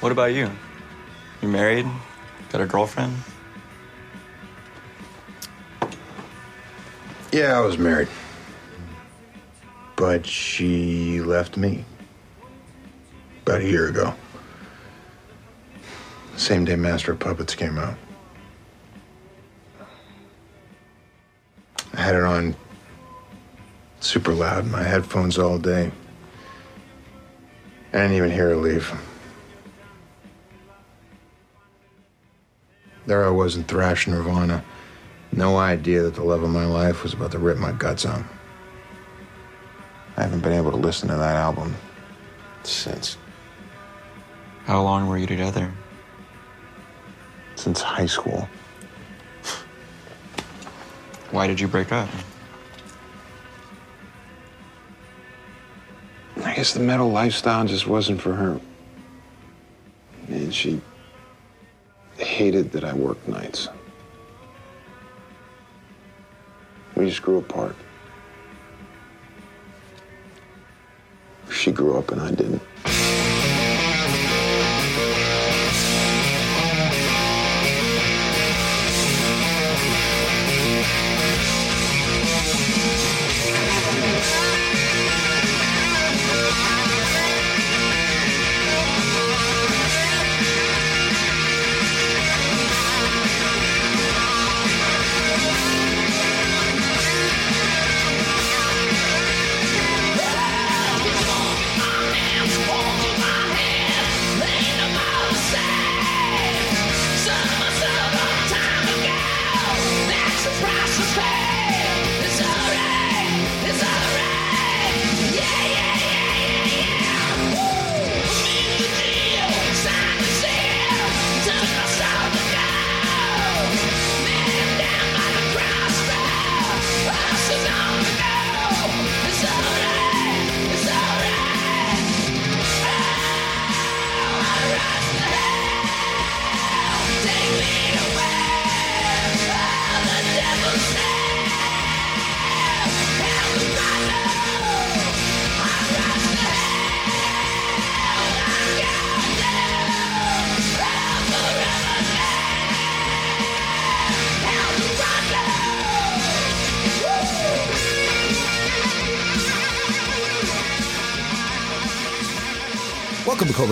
What about you? You married? Got a girlfriend? Yeah, I was married. But she left me. About a year ago. Same day Master of Puppets came out. I had it on super loud my headphones all day. I didn't even hear her leave. There I was in thrash nirvana. No idea that the love of my life was about to rip my guts out. I haven't been able to listen to that album since. How long were you together? Since high school. Why did you break up? I guess the metal lifestyle just wasn't for her. And she hated that I worked nights. We just grew apart. She grew up and I didn't.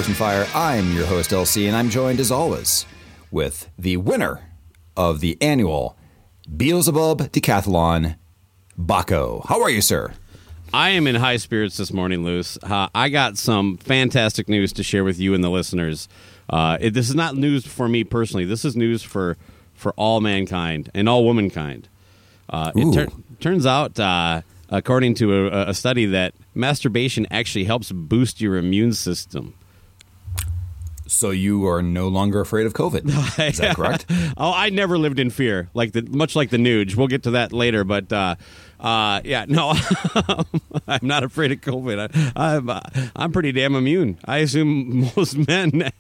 And Fire. I'm your host, LC, and I'm joined as always with the winner of the annual Beelzebub Decathlon, Baco. How are you, sir? I am in high spirits this morning, Luce. Uh, I got some fantastic news to share with you and the listeners. Uh, it, this is not news for me personally. This is news for for all mankind and all womankind. Uh, it tur- turns out, uh, according to a, a study, that masturbation actually helps boost your immune system. So you are no longer afraid of COVID. Is that correct? Oh, I never lived in fear, like the much like the Nuge. We'll get to that later, but uh, uh, yeah, no, I'm not afraid of COVID. I, I'm uh, I'm pretty damn immune. I assume most men.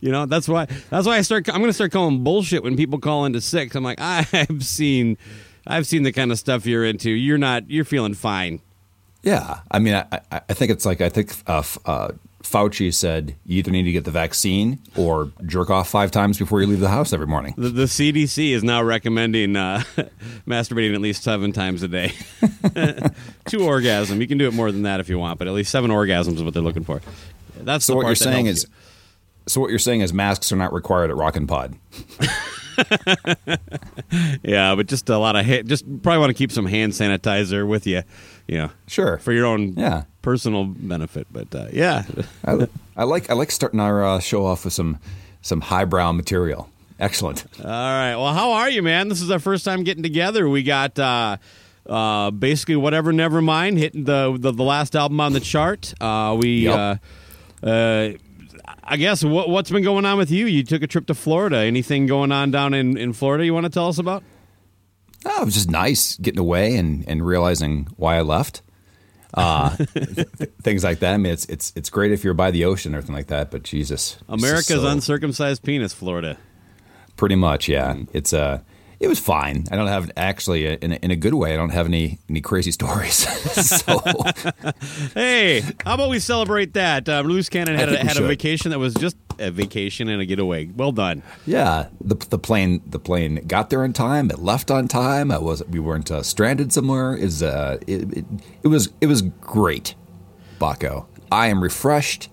You know that's why that's why I start. I'm going to start calling bullshit when people call into sick. I'm like, I've seen, I've seen the kind of stuff you're into. You're not. You're feeling fine. Yeah. I mean, I, I I think it's like, I think uh, uh, Fauci said you either need to get the vaccine or jerk off five times before you leave the house every morning. The, the CDC is now recommending uh, masturbating at least seven times a day. Two orgasm. You can do it more than that if you want, but at least seven orgasms is what they're looking for. That's So the what you're saying is, so what you're saying is masks are not required at Rockin' Pod. yeah, but just a lot of ha- just probably want to keep some hand sanitizer with you, you know, Sure. for your own Yeah. personal benefit. But uh, yeah, I, I like I like starting our uh, show off with some some highbrow material. Excellent. All right. Well, how are you, man? This is our first time getting together. We got uh, uh, basically whatever, never mind, hitting the, the the last album on the chart. Uh, we Yep. I guess what, what's been going on with you? You took a trip to Florida. Anything going on down in, in Florida you want to tell us about? Oh, it was just nice getting away and, and realizing why I left. Uh, th- things like that. I mean, it's it's it's great if you're by the ocean or anything like that. But Jesus, America's so- uncircumcised penis, Florida. Pretty much, yeah. It's uh it was fine. I don't have actually uh, in a, in a good way. I don't have any any crazy stories. so Hey, how about we celebrate that? Uh, Loose Cannon had, a, had a vacation that was just a vacation and a getaway. Well done. yeah, the the plane the plane got there on time. It left on time. I was we weren't uh, stranded somewhere. Is uh it, it it was it was great, Baco. I am refreshed.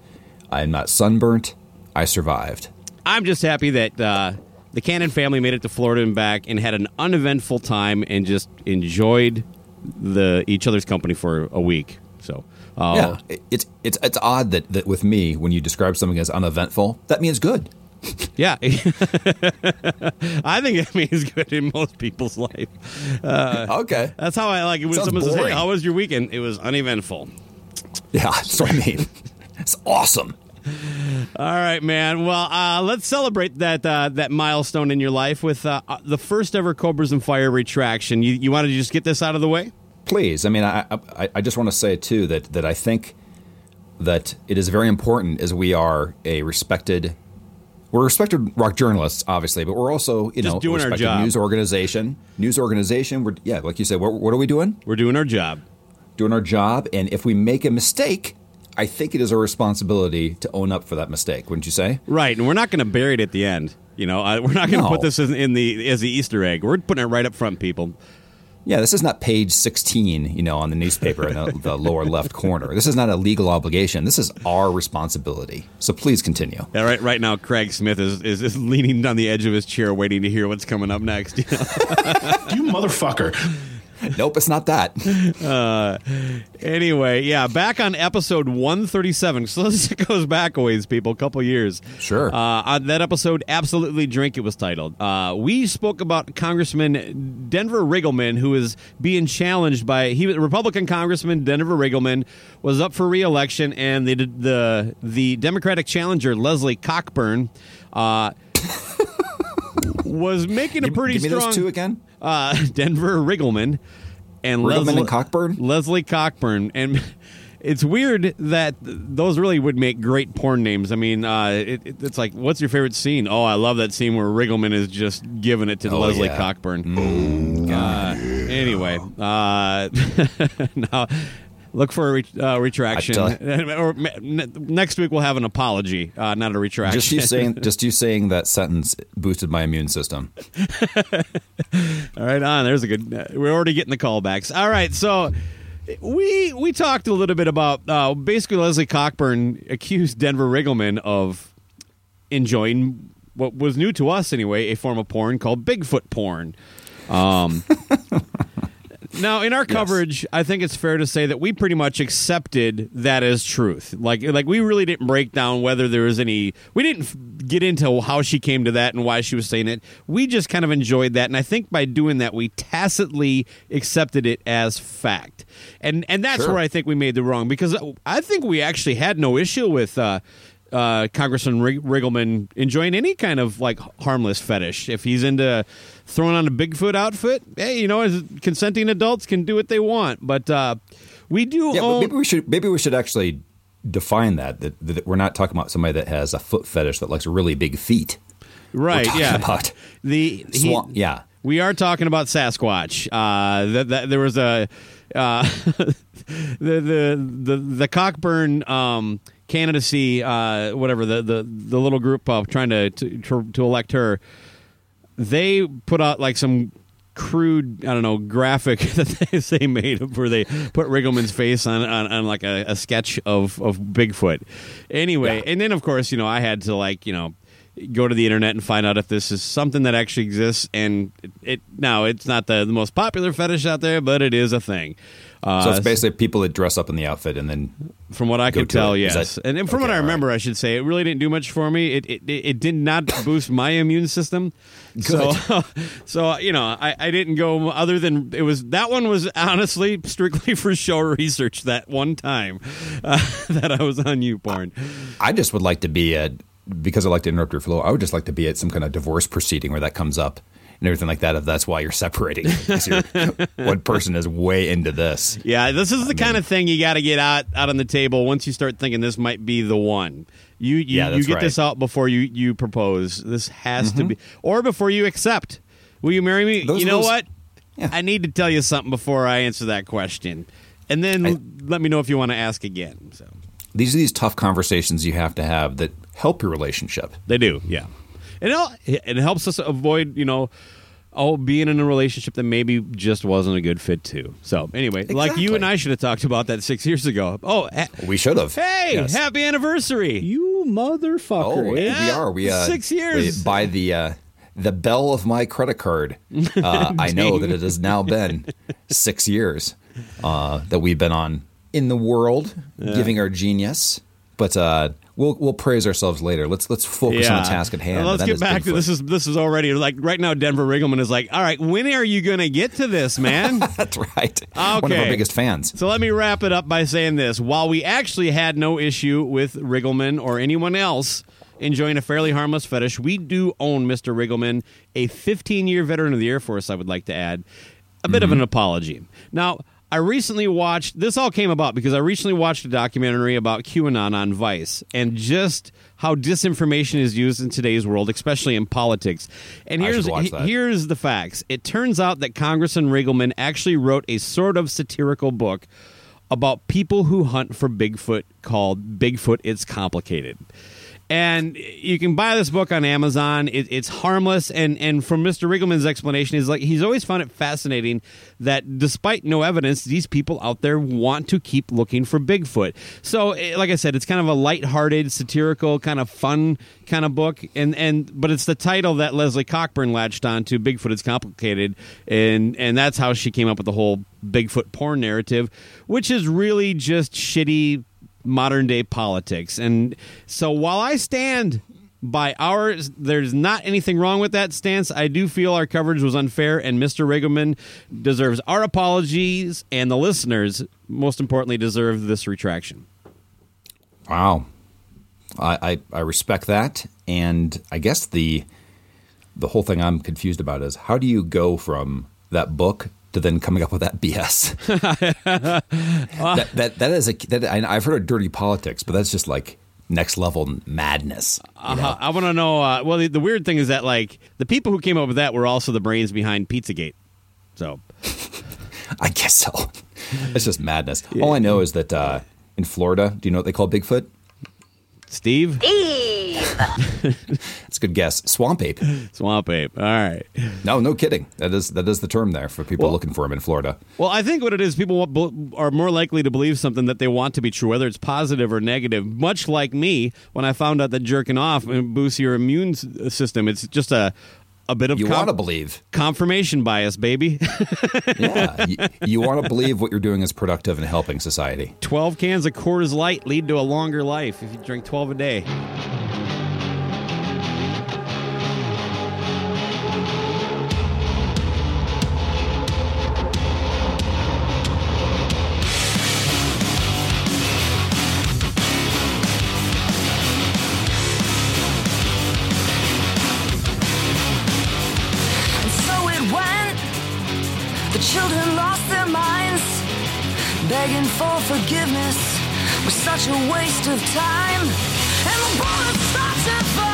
I am not sunburnt. I survived. I'm just happy that uh, the Cannon family made it to Florida and back and had an uneventful time and just enjoyed the each other's company for a week. So, uh, Yeah, it's it's it's odd that, that with me, when you describe something as uneventful, that means good. yeah. I think it means good in most people's life. okay, That's how I like it when Sounds someone says, "Hey, how was your weekend?" It was uneventful. yeah, that's what I mean. It's awesome. All right, man. Well, uh, let's celebrate that uh, that milestone in your life with uh, uh, the first ever Cobras and Fire retraction. You, you want to just get this out of the way? Please, I mean, I I, I just want to say too that that I think that it is very important as we are a respected. We're respected rock journalists, obviously, but we're also, you Just know, doing a our respected job. news organization. News organization. We're yeah, like you said. What, what are we doing? We're doing our job. Doing our job, and if we make a mistake, I think it is our responsibility to own up for that mistake. Wouldn't you say? Right, and we're not going to bury it at the end. You know, uh, we're not going to No. put this in, in the as the Easter egg. We're putting it right up front, people. Yeah, this is not page 16, you know, on the newspaper in the, the lower left corner. This is not a legal obligation. This is our responsibility. So please continue. Yeah, right. Right now, Craig Smith is, is, is leaning on the edge of his chair, waiting to hear what's coming up next. You know? You motherfucker. Nope, it's not that. Uh, anyway, yeah, back on episode one thirty seven. So this goes back a ways, people, a couple years. Sure. Uh, on that episode, absolutely drink. It was titled. Uh, we spoke about Congressman Denver Riggleman, who is being challenged by he was Republican Congressman Denver Riggleman was up for reelection, and the the the Democratic challenger Leslie Cockburn. Uh, was making a Give- pretty give me strong those two again. Uh, Denver Riggleman and Riggleman Leslie, and Cockburn? Leslie Cockburn, and it's weird that those really would make great porn names. I mean, uh, it, it- it's like, what's your favorite scene? Oh, I love that scene where Riggleman is just giving it to Oh, Leslie yeah. Cockburn. Uh, anyway, uh, now. Look for a re- uh, retraction, or ne- next week we'll have an apology, uh, not a retraction. Just you saying, just you saying that sentence boosted my immune system. All right, on. There's a good. Uh, we're already getting the callbacks. All right, so we we talked a little bit about uh, basically Leslie Cockburn accused Denver Riggleman of enjoying what was new to us anyway, a form of porn called Bigfoot porn. Um, now, in our coverage, I think it's fair to say that we pretty much accepted that as truth. Like, like we really didn't break down whether there was any. We didn't get into how she came to that and why she was saying it. We just kind of enjoyed that, and I think by doing that, we tacitly accepted it as fact. And and that's Sure. where I think we made the wrong because I think we actually had no issue with. Uh, uh, Congressman Rig- Riggleman enjoying any kind of like harmless fetish. If he's into throwing on a Bigfoot outfit, hey, you know, as consenting adults can do what they want. But uh, we do Yeah, but own. maybe we should maybe we should actually define that, that that we're not talking about somebody that has a foot fetish that likes really big feet. right? Yeah. about the he- yeah. We are talking about Sasquatch. Uh, that, that there was a uh, the, the the the Cockburn um, candidacy, uh, whatever the, the the little group of trying to, to to elect her. They put out like some crude, I don't know, graphic that they, they made where they put Riggleman's face on on, on like a, a sketch of of Bigfoot. Anyway, Yeah. and then of course you know I had to like you know go to the internet and find out if this is something that actually exists. And it, it now it's not the, the most popular fetish out there, but it is a thing. Uh, So it's basically people that dress up in the outfit and then from what I could tell, it. Yes. that- and, from what I remember, I should say, it really didn't do much for me. It it, it, did not boost my immune system. So, so you know, I, I didn't go other than it was that one was honestly strictly for show research that one time uh, that I was on YouPorn. I just would like to be at because I like to interrupt your flow. I would just like to be at some kind of divorce proceeding where that comes up and everything like that. If that's why you're separating, you're- one person is way into this. Yeah, this is the kind of thing you got to get out out on the table once you start thinking this might be the one. You you, Yeah, you get right. Mm-hmm. this out before you you propose. This has to be, or before you accept. Will you marry me? Those- you know those- what? Yeah. I need to tell you something before I answer that question, and then I- let me know if you want to ask again. So These are these tough conversations you have to have that help your relationship. they do, yeah. And it, all- it helps us avoid, you know. Oh, being in a relationship that maybe just wasn't a good fit too. So anyway, like you and I should have talked about that six years ago. Oh, ha- We should have. Hey, Yes. happy anniversary! You motherfucker. Oh, hey, we are. We uh, six years. we- by the uh, the bell of my credit card. Uh, I know that it has now been six years uh, that we've been on in the world, giving our genius. But uh, we'll we'll praise ourselves later. Let's let's focus on the task at hand. Well, let's get back to Bigfoot. this. Is this is already like right now? Denver Riggleman is like, all right, when are you going to get to this, man? That's right. One of Okay. our biggest fans. So let me wrap it up by saying this. While we actually had no issue with Riggleman or anyone else enjoying a fairly harmless fetish, we do own Mr. Riggleman, a 15 year veteran of the Air Force, I would like to add, a bit of Mm-hmm. an apology. Now, I recently watched, this all came about because I recently watched a documentary about QAnon on Vice and just how disinformation is used in today's world, especially in politics. And here's here's the facts. It turns out that Congressman Riggleman actually wrote a sort of satirical book about people who hunt for Bigfoot called Bigfoot It's Complicated. And you can buy this book on Amazon. It, it's harmless, and and from Mr. Riggleman's explanation, is like he's always found it fascinating that despite no evidence, these people out there want to keep looking for Bigfoot. So, eh, like I said, it's kind of a lighthearted, satirical, kind of fun kind of book, and and but it's the title that Leslie Cockburn latched on to Bigfoot is Complicated, and and that's how she came up with the whole Bigfoot porn narrative, which is really just shitty modern day politics. And so while I stand by ours, there's not anything wrong with that stance. I do feel our coverage was unfair, and Mr. Riggleman deserves our apologies, and the listeners, most importantly, deserve this retraction. Wow. I, I, I respect that. And I guess the the whole thing I'm confused about is how do you go from that book to then coming up with that BS? that, that that is a that I, I've heard of dirty politics, but that's just like next level madness. you know? Uh, I want to know. Uh, well, the, the weird thing is that like the people who came up with that were also the brains behind Pizzagate. So I guess so. It's just madness. All I know is that uh, in Florida, do you know what they call Bigfoot? Steve, It's a good guess. Swamp ape. swamp ape. All right. No, no kidding. That is that is the term there for people looking for him in Florida. Well, I think what it is, people are more likely to believe something that they want to be true, whether it's positive or negative. Much like me, when I found out that jerking off boosts your immune system, it's just a a bit of You com- want to believe. confirmation bias, baby. Yeah. you you want to believe what you're doing is productive and helping society. Twelve cans of Coors Light lead to a longer life if you drink twelve a day. For forgiveness was such a waste of time. And the bullets start to fly,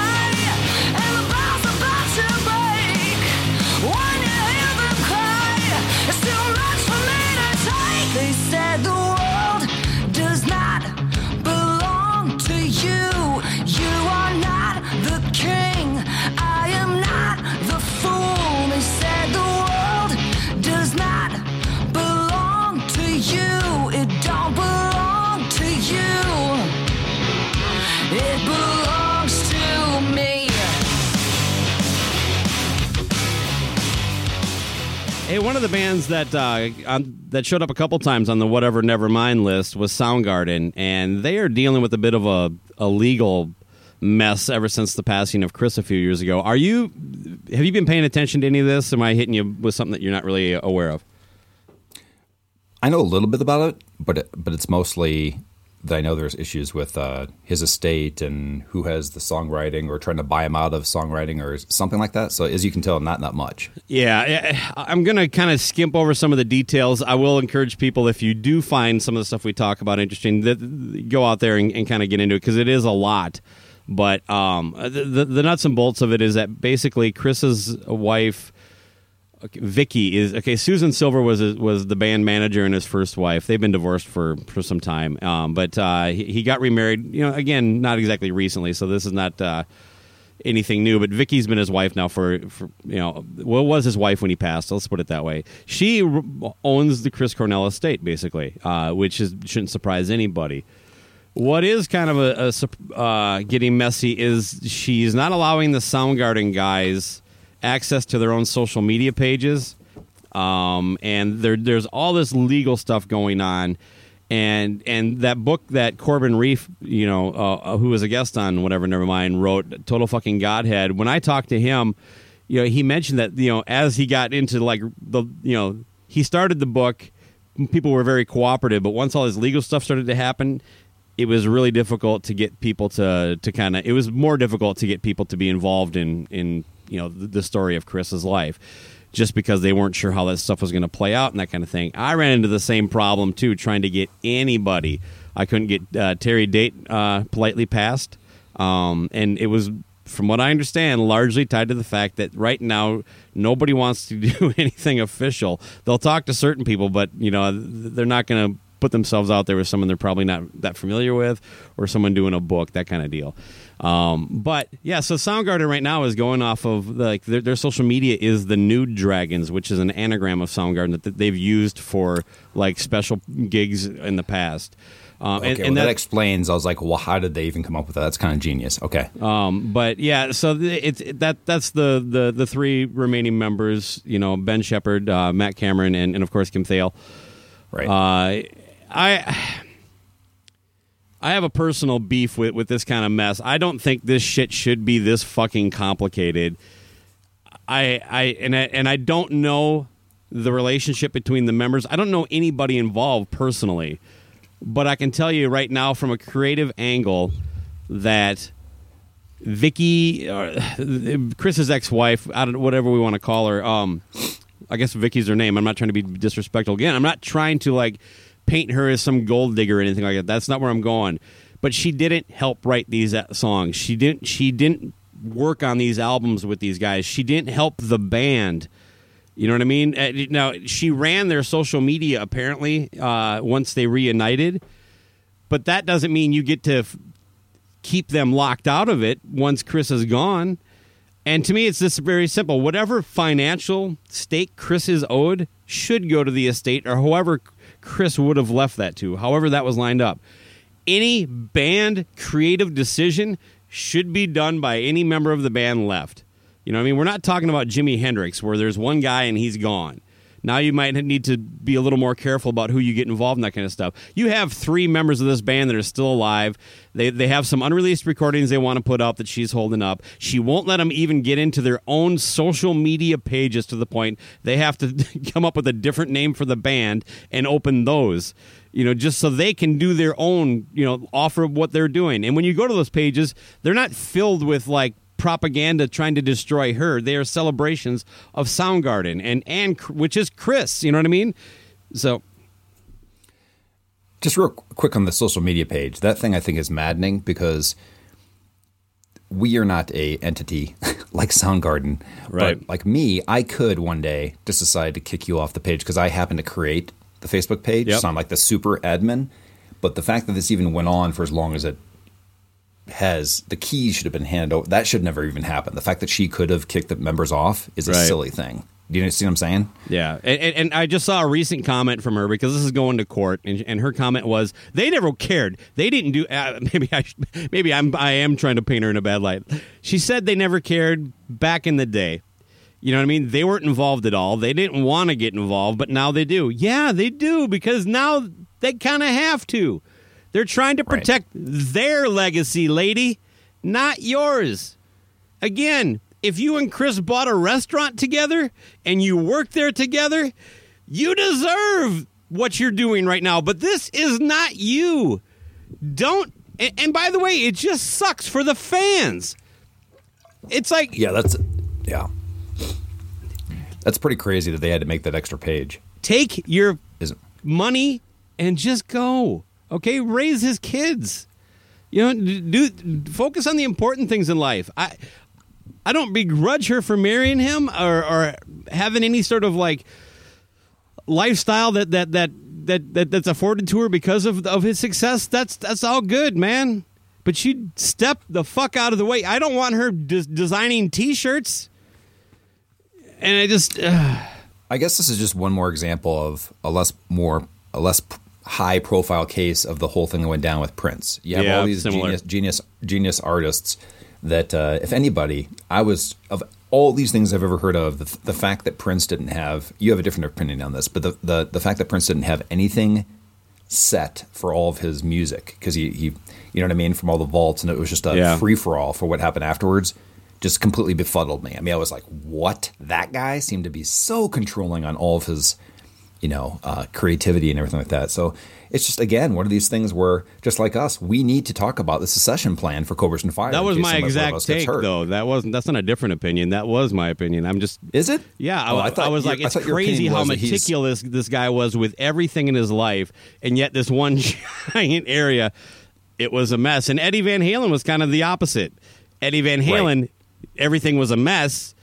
one of the bands that uh, on, that showed up a couple times on the Whatever Nevermind list was Soundgarden, and they are dealing with a bit of a, a legal mess ever since the passing of Chris a few years ago. Are you have you been paying attention to any of this? Am I hitting you with something that you're not really aware of? I know a little bit about it, but it, but it's mostly I know there's issues with uh, his estate and who has the songwriting or trying to buy him out of songwriting or something like that. So as you can tell, not that much. Yeah, I'm going to kind of skimp over some of the details. I will encourage people if you do find some of the stuff we talk about interesting, that go out there and, and kind of get into it because it is a lot. But um, the, the, the nuts and bolts of it is that basically Chris's wife Okay, Vicky is okay. Susan Silver was was the band manager and his first wife. They've been divorced for, for some time, um, but uh, he, he, got remarried. You know, again, not exactly recently, so this is not uh, anything new. But Vicky's been his wife now for, for you know, well, was his wife when he passed. Let's put it that way. She owns the Chris Cornell estate, basically, uh, which is, shouldn't surprise anybody. What is kind of a, a uh, getting messy is she's not allowing the Soundgarden guys access to their own social media pages. Um, and there, there's all this legal stuff going on. And and that book that Corbin Reiff, you know, uh, uh who was a guest on whatever, never mind, wrote Total Fucking Godhead. When I talked to him, you know, he mentioned that you know as he got into like the you know he started the book, people were very cooperative, but once all his legal stuff started to happen, it was really difficult to get people to to kind of it was more difficult to get people to be involved in in you know the, the story of Chris's life just because they weren't sure how that stuff was going to play out and that kind of thing. I ran into the same problem too, trying to get anybody. I couldn't get uh, Terry Date uh, politely passed, um, and it was, from what I understand, largely tied to the fact that right now nobody wants to do anything official. They'll talk to certain people, but you know they're not going to put themselves out there with someone they're probably not that familiar with, or someone doing a book, that kind of deal. Um, but yeah, so Soundgarden right now is going off of like their, their, social media is the Nude Dragons, which is an anagram of Soundgarden that, they've used for like special gigs in the past. Um, okay, and, and well, that, that, explains. I was like, well, how did they even come up with that? That's kind of genius. Okay. Um, but yeah, so it's it, that that's the, the the three remaining members. You know, Ben Shepherd, uh, Matt Cameron, and, and of course Kim Thayil. Right. Uh, I I have a personal beef with, with this kind of mess. I don't think this shit should be this fucking complicated. I I and I, and I don't know the relationship between the members. I don't know anybody involved personally, but I can tell you right now from a creative angle that Vicky, uh, Chris's ex-wife, I don't whatever we want to call her, um, I guess Vicky's her name. I'm not trying to be disrespectful. Again, I'm not trying to like paint her as some gold digger or anything like that. That's not where I'm going. But she didn't help write these songs. She didn't. She didn't work on these albums with these guys. She didn't help the band. You know what I mean? Uh, now she ran their social media apparently uh, once they reunited, but that doesn't mean you get to f- keep them locked out of it once Chris is gone. And to me, it's just very simple. Whatever financial stake Chris is owed should go to the estate or whoever Chris would have left that to, however that was lined up. Any band creative decision should be done by any member of the band left. You know I mean? We're not talking about Jimi Hendrix where there's one guy and he's gone. Now you might need to be a little more careful about who you get involved in that kind of stuff. You have three members of this band that are still alive. They they have some unreleased recordings they want to put up that she's holding up. She won't let them even get into their own social media pages to the point they have to come up with a different name for the band and open those you know, just so they can do their own, you know, offer what they're doing. And when you go to those pages, they're not filled with like propaganda trying to destroy her. They are celebrations of Soundgarden and and which is Chris. You know what I mean? So. Just real quick on the social media page, that thing I think is maddening because we are not a entity like Soundgarden, right? But like me, I could one day just decide to kick you off the page because I happen to create the Facebook page, yep. so I'm like the super admin. But the fact that this even went on for as long as it has the keys should have been handed over. That should never even happen. The fact that she could have kicked the members off is a right. silly thing. Do you see what I'm saying? Yeah, and, and, I just saw a recent comment from her because this is going to court, and, and her comment was they never cared. They didn't do. Uh, maybe I maybe I'm I am trying to paint her in a bad light. She said they never cared back in the day. You know what I mean? They weren't involved at all. They didn't want to get involved, but now they do. Yeah, they do because now they kind of have to. They're trying to Right. protect their legacy, lady, not yours. Again, if you and Chris bought a restaurant together and you work there together, you deserve what you're doing right now. But this is not you. Don't. And, and by the way, it just sucks for the fans. It's like Yeah, that's yeah. That's pretty crazy that they had to make that extra page. take your Isn't money and just go. Okay, raise his kids. You know, do, focus on the important things in life. I I don't begrudge her for marrying him or, or having any sort of like lifestyle that that that that, that that's afforded to her because of of his success. That's that's all good, man. But she step the fuck out of the way. I don't want her des- designing T-shirts. And I just uh, I guess this is just one more example of a less more a less high profile case of the whole thing that went down with Prince. You have Yeah, all these similar. genius genius genius artists that uh, if anybody, I was of all these things I've ever heard of, the, the fact that Prince didn't have you have a different opinion on this, but the, the the fact that Prince didn't have anything set for all of his music because he, he you know what I mean from all the vaults and it was just a Yeah. free for all for what happened afterwards just completely befuddled me. I mean I was like what that guy seemed to be so controlling on all of his you know uh, creativity and everything like that. So it's just again one of these things where just like us we need to talk about the secession plan for Cobras and Fire. That was my somebody- one of exact take, though. That wasn't. That's not a different opinion. That was my opinion. I'm just. Is it? Yeah, I, Oh, I, thought was like, it's crazy how was that he's- meticulous this guy was with everything in his life, and yet this one giant area, it was a mess. And Eddie Van Halen was kind of the opposite. Eddie Van Halen, everything was a mess,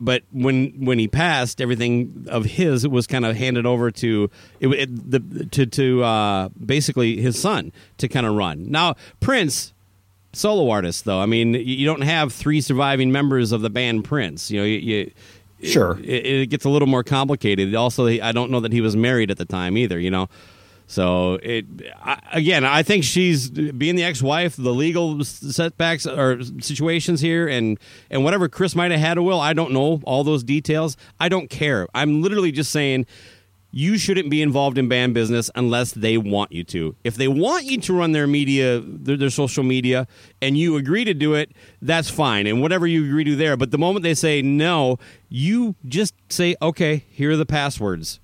but when when he passed, everything of his was kind of handed over to it, it, the to to uh, basically his son to kind of run. Now Prince solo artist though. I mean, you- don't have three surviving members of the band Prince. You know, you, you Sure. it, it gets a little more complicated. Also, I don't know that he was married at the time either. You know, so it I, again, I think she's being the ex-wife, the legal setbacks or situations here, and and whatever Chris might have had a will. I don't know all those details. I don't care. I'm literally just saying. You shouldn't be involved in band business unless they want you to. If they want you to run their media, their, their social media, and you agree to do it, that's fine. And whatever you agree to there. But the moment they say no, you just say, okay, here are the passwords.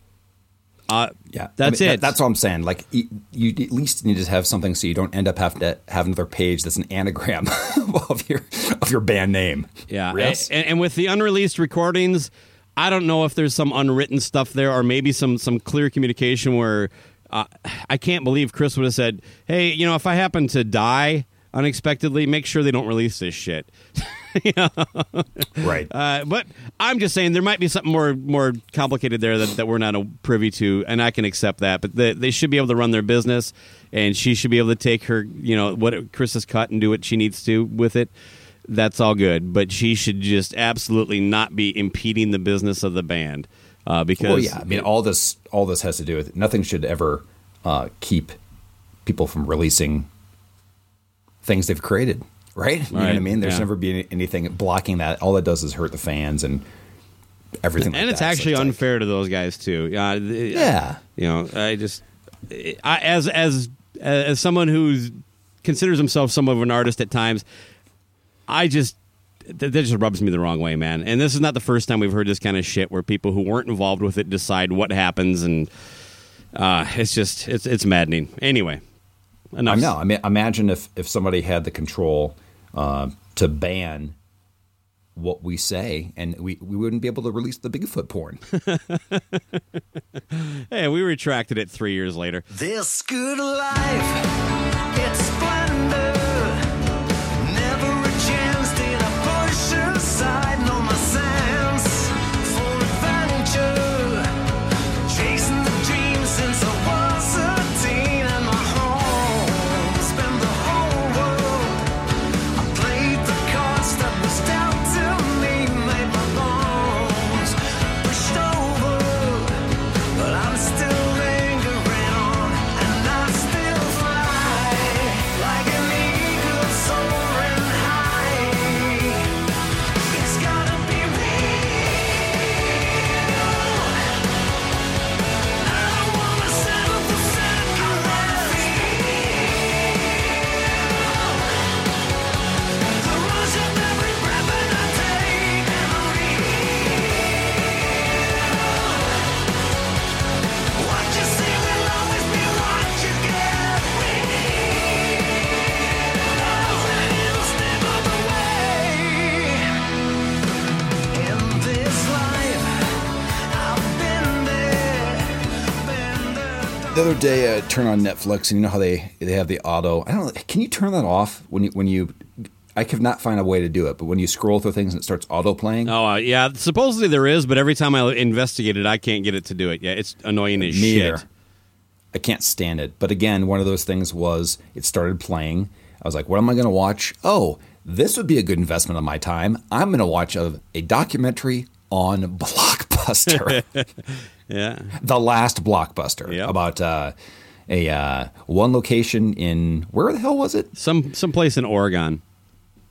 Uh, Yeah, That's I mean, it. that- that's all I'm saying. Like, you, you at least need to have something so you don't end up having to have another page that's an anagram of your of your band name. Yeah, Yes? and, and with the unreleased recordings, I don't know if there's some unwritten stuff there, or maybe some some clear communication where uh, I can't believe Chris would have said, "Hey, you know, if I happen to die unexpectedly, make sure they don't release this shit." right. Uh, but I'm just saying there might be something more more complicated there that, that we're not privy to, and I can accept that. But they, they should be able to run their business, and she should be able to take her, you know, what Chris has cut and do what she needs to with it. That's all good, but she should just absolutely not be impeding the business of the band uh, because well, yeah. I mean, all this all this has to do with nothing should ever uh, keep people from releasing things they've created. Right. You know what I mean? There's yeah. never been anything blocking that. All it does is hurt the fans and everything. and like it's that. So actually like- unfair to those guys too. Yeah, Yeah. You know, I just I, as as as someone who considers himself somewhat of an artist at times, I just that, that just rubs me the wrong way, man. And this is not the first time we've heard this kind of shit where people who weren't involved with it decide what happens, and uh, it's just it's it's maddening. Anyway, enough. I know. I mean, imagine if if somebody had the control uh, to ban what we say, and we, we wouldn't be able to release the Bigfoot porn. Hey, we retracted it three years later. This good life, it's splendor. Day, uh, turn on Netflix, and you know how they they have the auto. I don't. know. Can you turn that off when you when you? I could not find a way to do it, but when you scroll through things and it starts auto playing, Oh uh, yeah, supposedly there is, but every time I investigate it, I can't get it to do it. Yeah, it's annoying as Me shit. either. I can't stand it. But again, one of those things was it started playing. I was like, what am I going to watch? Oh, this would be a good investment of my time. I'm going to watch a, a documentary on Blockbuster, Yeah, the last Blockbuster, Yep. about uh, a uh, one location in where the hell was it? some some place in Oregon.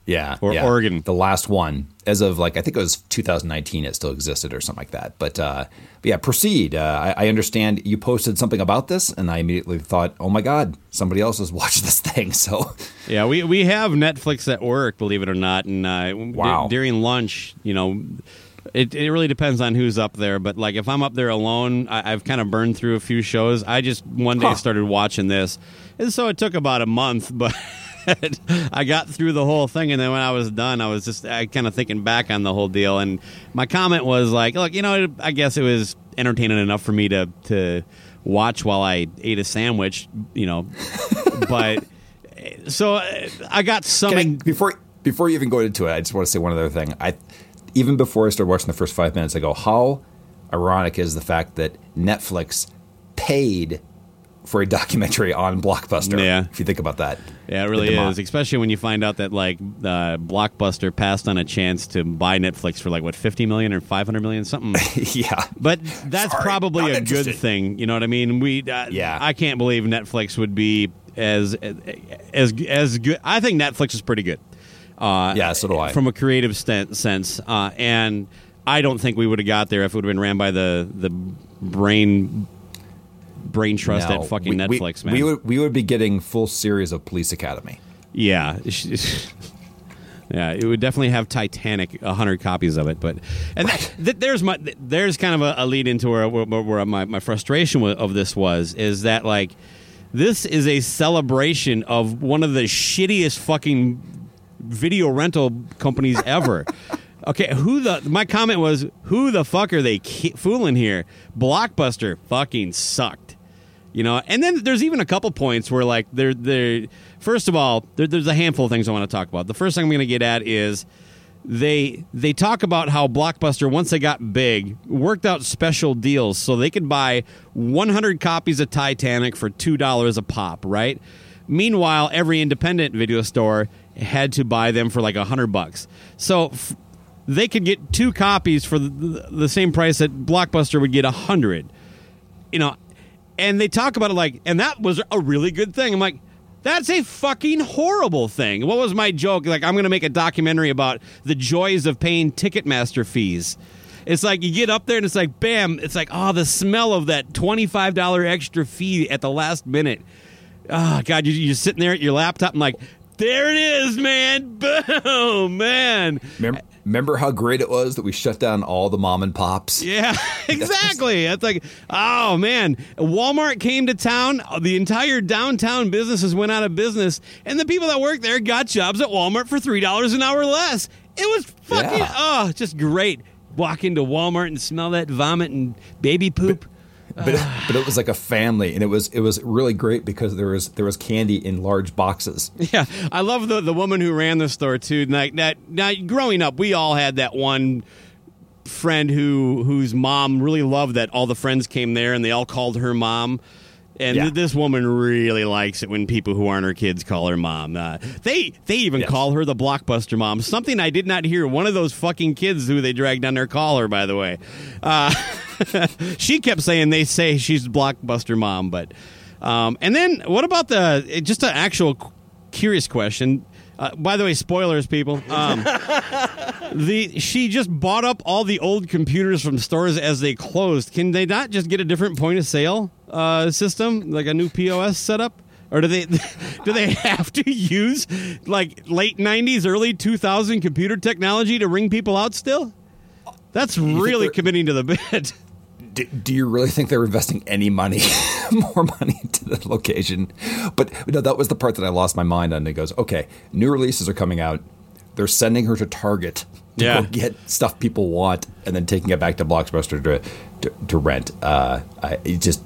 Yeah, Or yeah. Oregon. the last one. As of like, I think it was 2019. It still existed or something like that. But, uh, but yeah, proceed. Uh, I, I understand you posted something about this, and I immediately thought, oh my god, somebody else has watched this thing. So Yeah, we we have Netflix at work, believe it or not, and uh, d- Wow. during lunch, you know. It, it really depends on who's up there, but like if I'm up there alone, I, I've kind of burned through a few shows. I just one day Huh. started watching this, and so it took about a month, but I got through the whole thing. And then when I was done, I was just I kind of thinking back on the whole deal, and my comment was like, "Look, you know, I guess it was entertaining enough for me to to watch while I ate a sandwich, you know, but." So I got some. Can I- before before you even go into it, I just want to say one other thing. I even before I started watching the first five minutes, I go, how ironic is the fact that Netflix paid for a documentary on Blockbuster? Yeah. if you think about that. yeah, it really is, especially when you find out that like uh, Blockbuster passed on a chance to buy Netflix for like what fifty million or five hundred million something. yeah. But that's Sorry, probably a good thing. You know what I mean? We uh, Yeah. I can't believe Netflix would be as as as good. I think Netflix is pretty good. Uh, Yeah, so do I. From a creative st- sense, uh, and I don't think we would have got there if it would have been ran by the the brain brain trust No, at fucking we- we- Netflix, man. We would we would be getting full series of Police Academy. Yeah. Yeah, it would definitely have Titanic, hundred copies of it. But and that, th- there's my th- there's kind of a, a lead into where, where, where my, my frustration of this was is that like this is a celebration of one of the shittiest fucking video rental companies ever. okay, who the my comment was who the fuck are they ki- fooling here? Blockbuster fucking sucked. You know, and then there's even a couple points where, like, they're they're first of all, there, there's a handful of things I want to talk about. The first thing I'm going to get at is they they talk about how Blockbuster once they got big worked out special deals so they could buy 100 copies of Titanic for two dollars a pop, right? Meanwhile, every independent video store had to buy them for like a hundred bucks. So. F- they could get two copies for the, the same price that Blockbuster would get a hundred you know, and they talk about it like, and that was a really good thing. I'm like, that's a fucking horrible thing. What was my joke? Like, I'm going to make a documentary about the joys of paying Ticketmaster fees. It's like you get up there and it's like, bam, it's like, oh, the smell of that $25 extra fee at the last minute. Oh, God, you- you're sitting there at your laptop and like, there it is, man. Boom, man. Remember, remember how great it was that we shut down all the mom and pops? Yeah, exactly. It's like, oh man, Walmart came to town. The entire downtown businesses went out of business, and the people that worked there got jobs at Walmart for three dollars an hour less. It was fucking Yeah. oh, just great. Walk into Walmart and smell that vomit and baby poop. But it, but it was like a family, and it was it was really great because there was there was candy in large boxes. Yeah, I love the the woman who ran the store too. Like that. Now, growing up, we all had that one friend who whose mom really loved that all the friends came there and they all called her mom. And Yeah. th- this woman really likes it when people who aren't her kids call her mom. Uh, they they even Yes. call her the blockbuster mom. Something I did not hear. One of those fucking kids who they dragged down their collar, by the way. Uh, she kept saying they say she's blockbuster mom, but um, and then what about the just an actual curious question? Uh, by the way, spoilers, people. Um, the she just bought up all the old computers from stores as they closed. Can they not just get a different point of sale uh, system, like a new POS setup? Or do they do they have to use like late '90s, early 2000 computer technology to ring people out? Still, that's really committing to the bit. Do, do you really think they're investing any money, more money into the location? But no, that was the part that I lost my mind on. It goes, okay, new releases are coming out. They're sending her to Target to Yeah. go get stuff people want, and then taking it back to Blockbuster to to, to rent. Uh, I, it just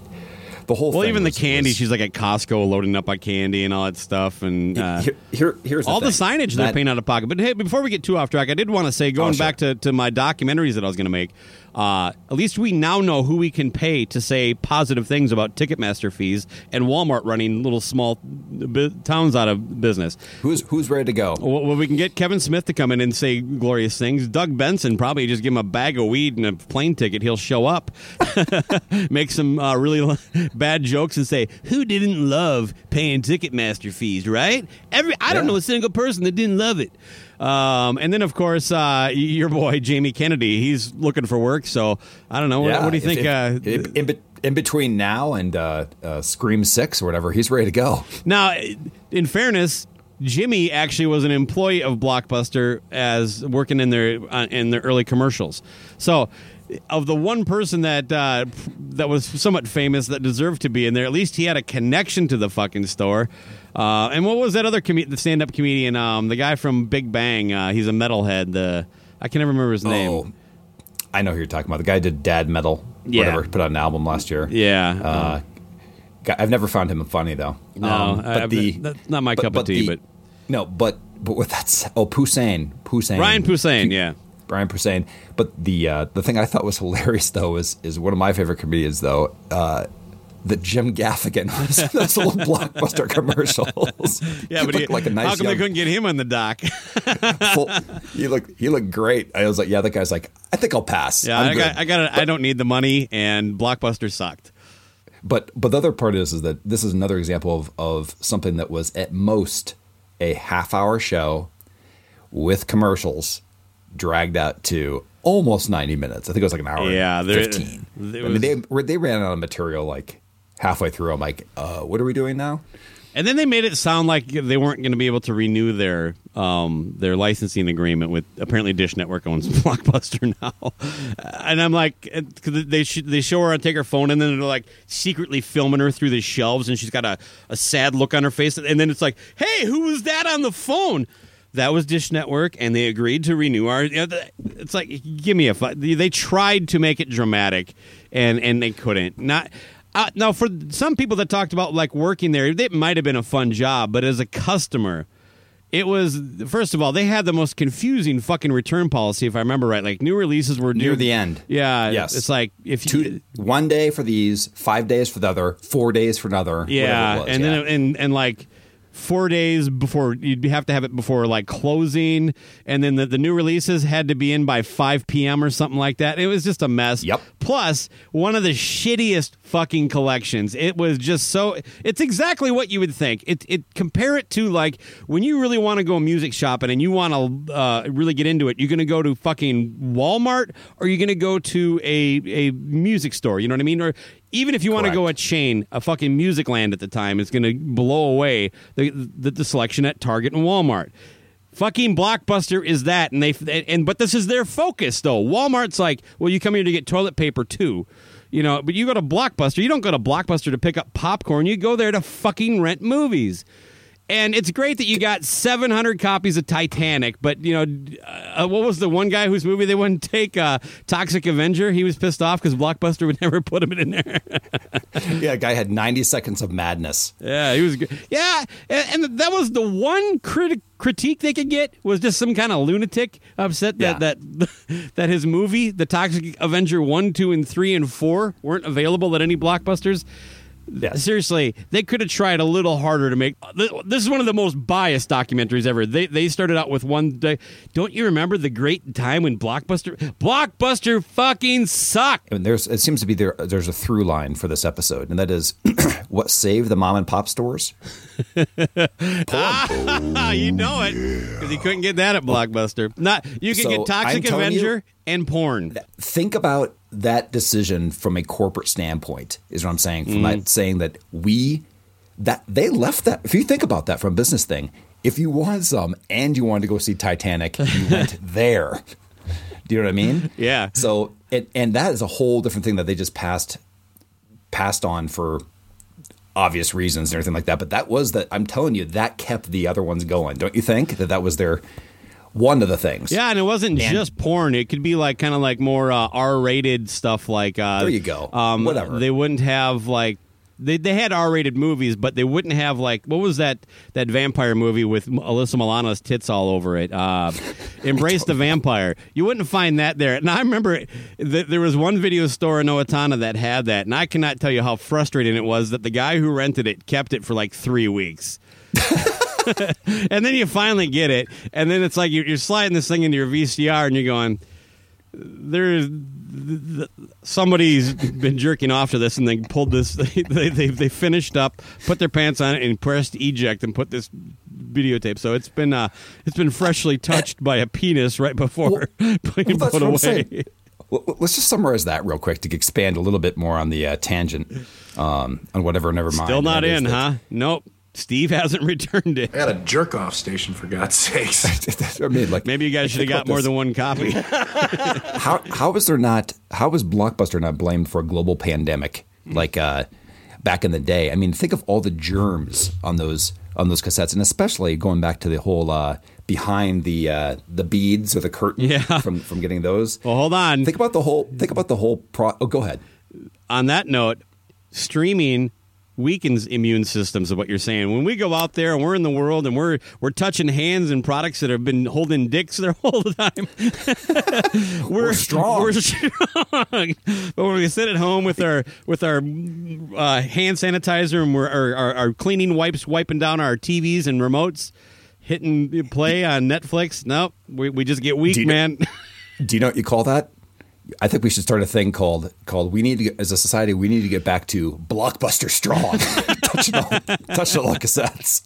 the whole Well, even the candy, was- she's like at Costco loading up on candy and all that stuff, and uh, here, here- here's all the thing. signage they're That- paying out of pocket. But hey, before we get too off track, I did want to say, going Oh, sure. back to, to my documentaries that I was going to make, uh, at least we now know who we can pay to say positive things about Ticketmaster fees and Walmart running little small bi- towns out of business. Who's who's ready to go? Well, well, we can get Kevin Smith to come in and say glorious things. Doug Benson probably just give him a bag of weed and a plane ticket. He'll show up, make some uh, really bad jokes, and say, "Who didn't love paying Ticketmaster fees?" Right? Every I don't know a single person that didn't love it. Um, and then, of course, uh, your boy Jamie Kennedy. He's looking for work. So I don't know. What, what do you if- think? if- uh, in, be- in between now and uh, uh, Scream Six or whatever, he's ready to go. Now, in fairness, Jimmy actually was an employee of Blockbuster as working in their uh, in their early commercials. So, of the one person that uh, that was somewhat famous that deserved to be in there, at least he had a connection to the fucking store. Uh, and what was that other com- the stand up comedian? Um, the guy from Big Bang. Uh, he's a metalhead. The I can never remember his name. Oh, I know who you're talking about. The guy did Dad Metal, Yeah. whatever. Put out an album last year. Yeah. Uh, I've never found him funny though. No, Um, I- I- that's not my cup of tea, but- no, but but with that, oh Posehn, Posehn, Ryan Posehn. Yeah. Brian Posehn. But the uh, the thing I thought was hilarious though is is one of my favorite comedians though. Uh, that Jim Gaffigan was in those little blockbuster commercials. Yeah, He but looked he, like a nice how come they couldn't get him on the dock? full, he looked he looked great. I was like, yeah, that guy's like, I think I'll pass. Yeah, I'm I got. I got, I don't need the money, and Blockbuster sucked. But but the other part is is that this is another example of of something that was at most a half hour show with commercials dragged out to almost 90 minutes. I think it was like an hour Yeah, 15. there I mean they they ran out of material like halfway through. I'm like, uh, what are we doing now? And then they made it sound like they weren't going to be able to renew their um, their licensing agreement with apparently Dish Network owns Blockbuster now. And I'm like, uh, they sh- they show her on take her phone, and then they're like secretly filming her through the shelves, and she's got a, a sad look on her face, and then it's like, hey, who was that on the phone? That was Dish Network, and they agreed to renew our. It's like, give me a. They tried to make it dramatic, and and they couldn't. Not uh, now for some people that talked about like working there, it might have been a fun job, but as a customer, it was first of all they had the most confusing fucking return policy, if I remember right. Like new releases were Near due- the end. Yeah, Yes. It's like if you, Two, one day for these, five days for the other, four days for another. Yeah, whatever it was, and yeah. then and and like four days before you'd have to have it before like closing, and then the, the new releases had to be in by five p.m. or something like that. It was just a mess. Yep. Plus, one of the shittiest fucking collections. It was just so. It's exactly what you would think. It it compare it to like when you really want to go music shopping and you want to uh, really get into it. You're going to go to fucking Walmart or you're going to go to a a music store. You know what I mean? Or even if you want to go a chain, a fucking Musicland at the time is going to blow away the, the the selection at Target and Walmart. Fucking Blockbuster is that, and they and but this is their focus though. Walmart's like, well, you come here to get toilet paper too, you know. But you go to Blockbuster, you don't go to Blockbuster to pick up popcorn. You go there to fucking rent movies. And it's great that you got 700 copies of Titanic, but you know, uh, what was the one guy whose movie they wouldn't take? Uh, Toxic Avenger. He was pissed off because Blockbuster would never put him in there. yeah, guy had 90 seconds of madness. Yeah, he was good. Yeah, and, and that was the one critic critique they could get was just some kind of lunatic upset that Yeah. that that his movie, The Toxic Avenger one, two, and three and four weren't available at any blockbusters. Yes. Seriously, they could have tried a little harder to make. This is one of the most biased documentaries ever. They they started out with one day. Don't you remember the great time when Blockbuster Blockbuster fucking sucked? And there's it seems to be there there's a through line for this episode, and that is what saved the mom and pop stores. Ah, you know it because you couldn't get that at Blockbuster. Not you could So, get Toxic telling you- Avenger and porn. Think about that decision from a corporate standpoint. Is what I'm saying. From Mm-hmm. that saying that we that they left that. If you think about that from a business thing, if you wanted some and you wanted to go see Titanic, you went there. Do you know what I mean? Yeah. So and and that is a whole different thing that they just passed passed on for obvious reasons and everything like that. But that was that I'm telling you that kept the other ones going. Don't you think that that was their one of the things? Yeah, and it wasn't And- just porn. It could be like kind of like more uh, R-rated stuff. Like uh, There you go. Um, Whatever. They wouldn't have like they they had R-rated movies, but they wouldn't have like what was that that vampire movie with Alyssa Milano's tits all over it? Uh, Embrace the Vampire. You wouldn't find that there. And I remember that there was one video store in Owatonna that had that, and I cannot tell you how frustrating it was that the guy who rented it kept it for like three weeks. and then you finally get it, and then it's like you're, you're sliding this thing into your VCR, and you're going, "There's somebody's been jerking off to this, and they pulled this. They, they they finished up, put their pants on, and pressed eject, and put this videotape. So it's been uh, it's been freshly touched by a penis right before Well, being well, put away. Well, let's just summarize that real quick to expand a little bit more on the uh, tangent um, on whatever. Never mind. Still not in, that- huh? Nope. Steve hasn't returned it. I got a jerk off station for God's sakes. I mean, like Maybe you guys should have got more this. than one copy. how how is there not how is Blockbuster not blamed for a global pandemic like uh, back in the day? I mean, think of all the germs on those on those cassettes, and especially going back to the whole uh, behind the uh, the beads or the curtain Yeah. from from getting those. well, hold on. Think about the whole think about the whole pro. Oh, go ahead. on that note, streaming weakens immune systems of what you're saying. When we go out there and we're in the world and we're we're touching hands and products that have been holding dicks their whole time, we're, strong. We're strong. but when we sit at home with our with our uh, hand sanitizer and we're our, our, our cleaning wipes wiping down our TVs and remotes. Hitting play on Netflix. Nope, we, we just get weak, Do you know- man. Do you know what you call that? I think we should start a thing called called we need to get, as a society we need to get back to blockbuster strong, touching all, touching all cassettes.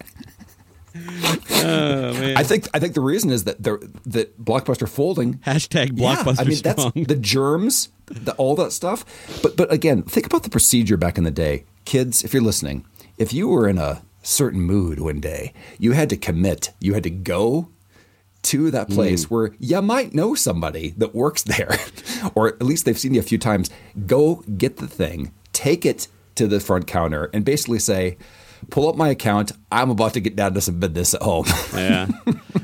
I think I think the reason is that the that blockbuster folding Hashtag Yeah, blockbuster I mean strong. that's the germs, the, all that stuff. But but again, think about the procedure back in the day, kids. If you're listening, if you were in a certain mood one day, you had to commit. You had to go to that place Mm. where you might know somebody that works there, or at least they've seen you a few times. Go get the thing, take it to the front counter, and basically say, "Pull up my account. I'm about to get down to some business at home." Yeah.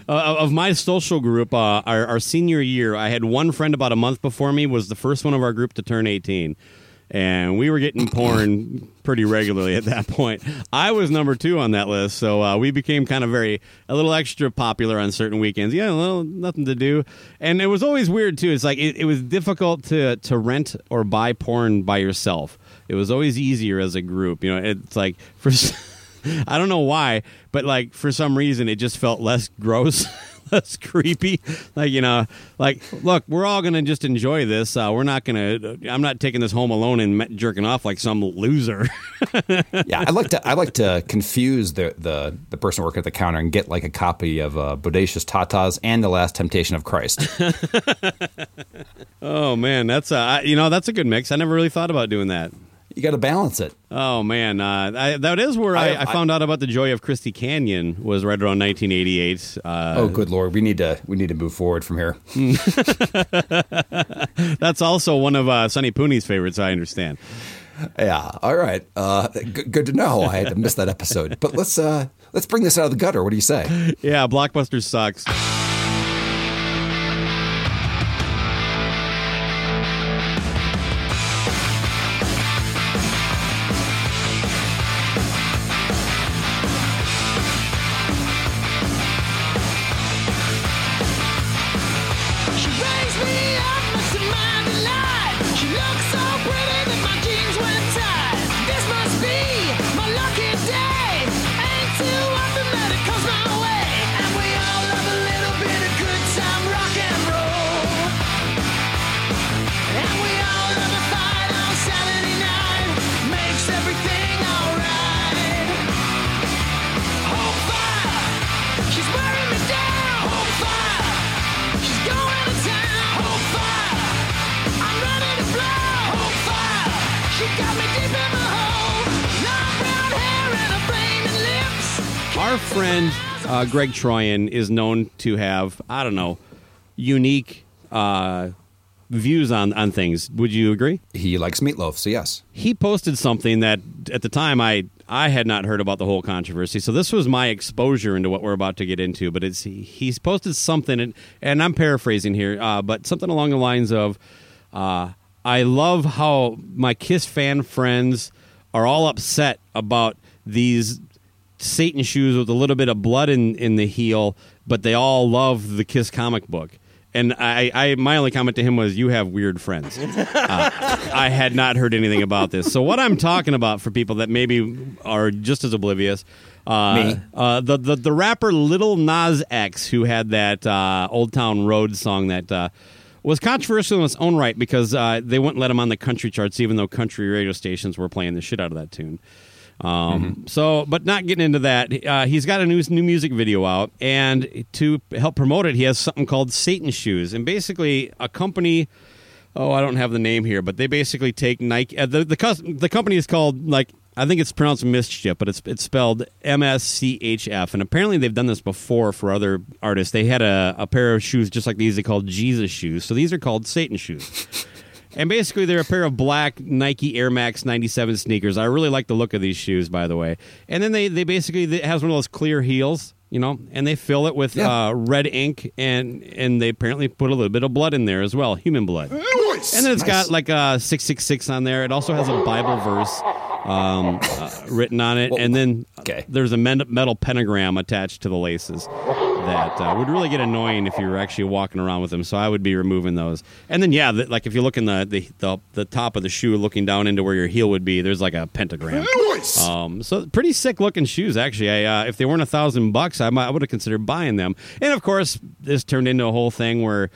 uh, of my social group, uh, our, our senior year, I had one friend about a month before me was the first one of our group to turn 18. And we were getting porn pretty regularly at that point. I was number two on that list, so uh, we became kind of very a little extra popular on certain weekends. Yeah, a little nothing to do, and it was always weird too. It's like it, it was difficult to to rent or buy porn by yourself. It was always easier as a group. You know, it's like for. I don't know why, but like for some reason it just felt less gross, less creepy. Like you know, like look, we're all gonna just enjoy this. Uh, we're not gonna. I'm not taking this home alone and jerking off like some loser. yeah, I like to I like to confuse the, the the person working at the counter and get like a copy of uh, Bodacious Tatas and The Last Temptation of Christ. oh man, that's a I- you know that's a good mix. I never really thought about doing that. You got to balance it. Oh man, uh, I, that is where I, I- I, found out about the joy of Christy Canyon was right around 1988. Uh, oh, good lord, we need to we need to move forward from here. That's also one of uh, Sonny Pooney's favorites. I understand. Yeah, all right, uh, g- good to know. I had to miss that episode, but let's uh, let's bring this out of the gutter. What do you say? Yeah, Blockbuster sucks. Uh, Greg Troyan is known to have, I don't know, unique uh, views on, on things. Would you agree? He likes meatloaf, so yes. He posted something that at the time I I had not heard about the whole controversy. So this was my exposure into what we're about to get into. But it's he's posted something, and, and I'm paraphrasing here, uh, but something along the lines of, uh, "I love how my Kiss fan friends are all upset about these Satan shoes with a little bit of blood in in the heel, but they all love the Kiss comic book. And I, I, my only comment to him was, "You have weird friends." Uh, I had not heard anything about this. So what I'm talking about for people that maybe are just as oblivious, uh, Me. uh, the, the the rapper Little Nas X, who had that uh, Old Town Road song that uh, was controversial in its own right because uh, they wouldn't let him on the country charts, even though country radio stations were playing the shit out of that tune. Um, So, but not getting into that, uh, he's got a new new music video out, and to help promote it, he has something called Satan Shoes, and basically a company. Oh, I don't have the name here, but they basically take Nike. Uh, the the the company is called like I think it's pronounced Mischief, but it's it's spelled M S C H F, and apparently they've done this before for other artists. They had a, a pair of shoes just like these. They called Jesus shoes, so these are called Satan shoes. And basically, they're a pair of black Nike Air Max 97 sneakers. I really like the look of these shoes, by the way. And then they, they basically it has one of those clear heels, you know, and they fill it with Yeah. uh, red ink, and and they apparently put a little bit of blood in there as well, human blood. And then it's got like a 666 on there. It also has a Bible verse um, uh, written on it. and then okay. there's a metal pentagram attached to the laces that uh, would really get annoying if you were actually walking around with them. So I would be removing those. And then, yeah, the, like if you look in the, the, the, the top of the shoe looking down into where your heel would be, there's like a pentagram. Um, so pretty sick looking shoes, actually. I, uh, if they weren't a thousand bucks, I, might, I would have considered buying them. And of course, this turned into a whole thing where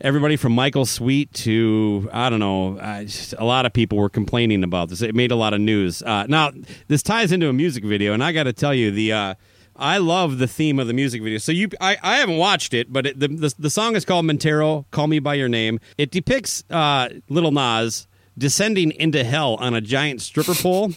everybody from Michael Sweet to I don't know, uh, a lot of people were complaining about this. It made a lot of news. Uh, now this ties into a music video, and I got to tell you the. Uh, I love the theme of the music video. So you, I, I haven't watched it, but it, the, the the song is called Montero. Call me by your name. It depicts uh, Little Nas descending into hell on a giant stripper pole.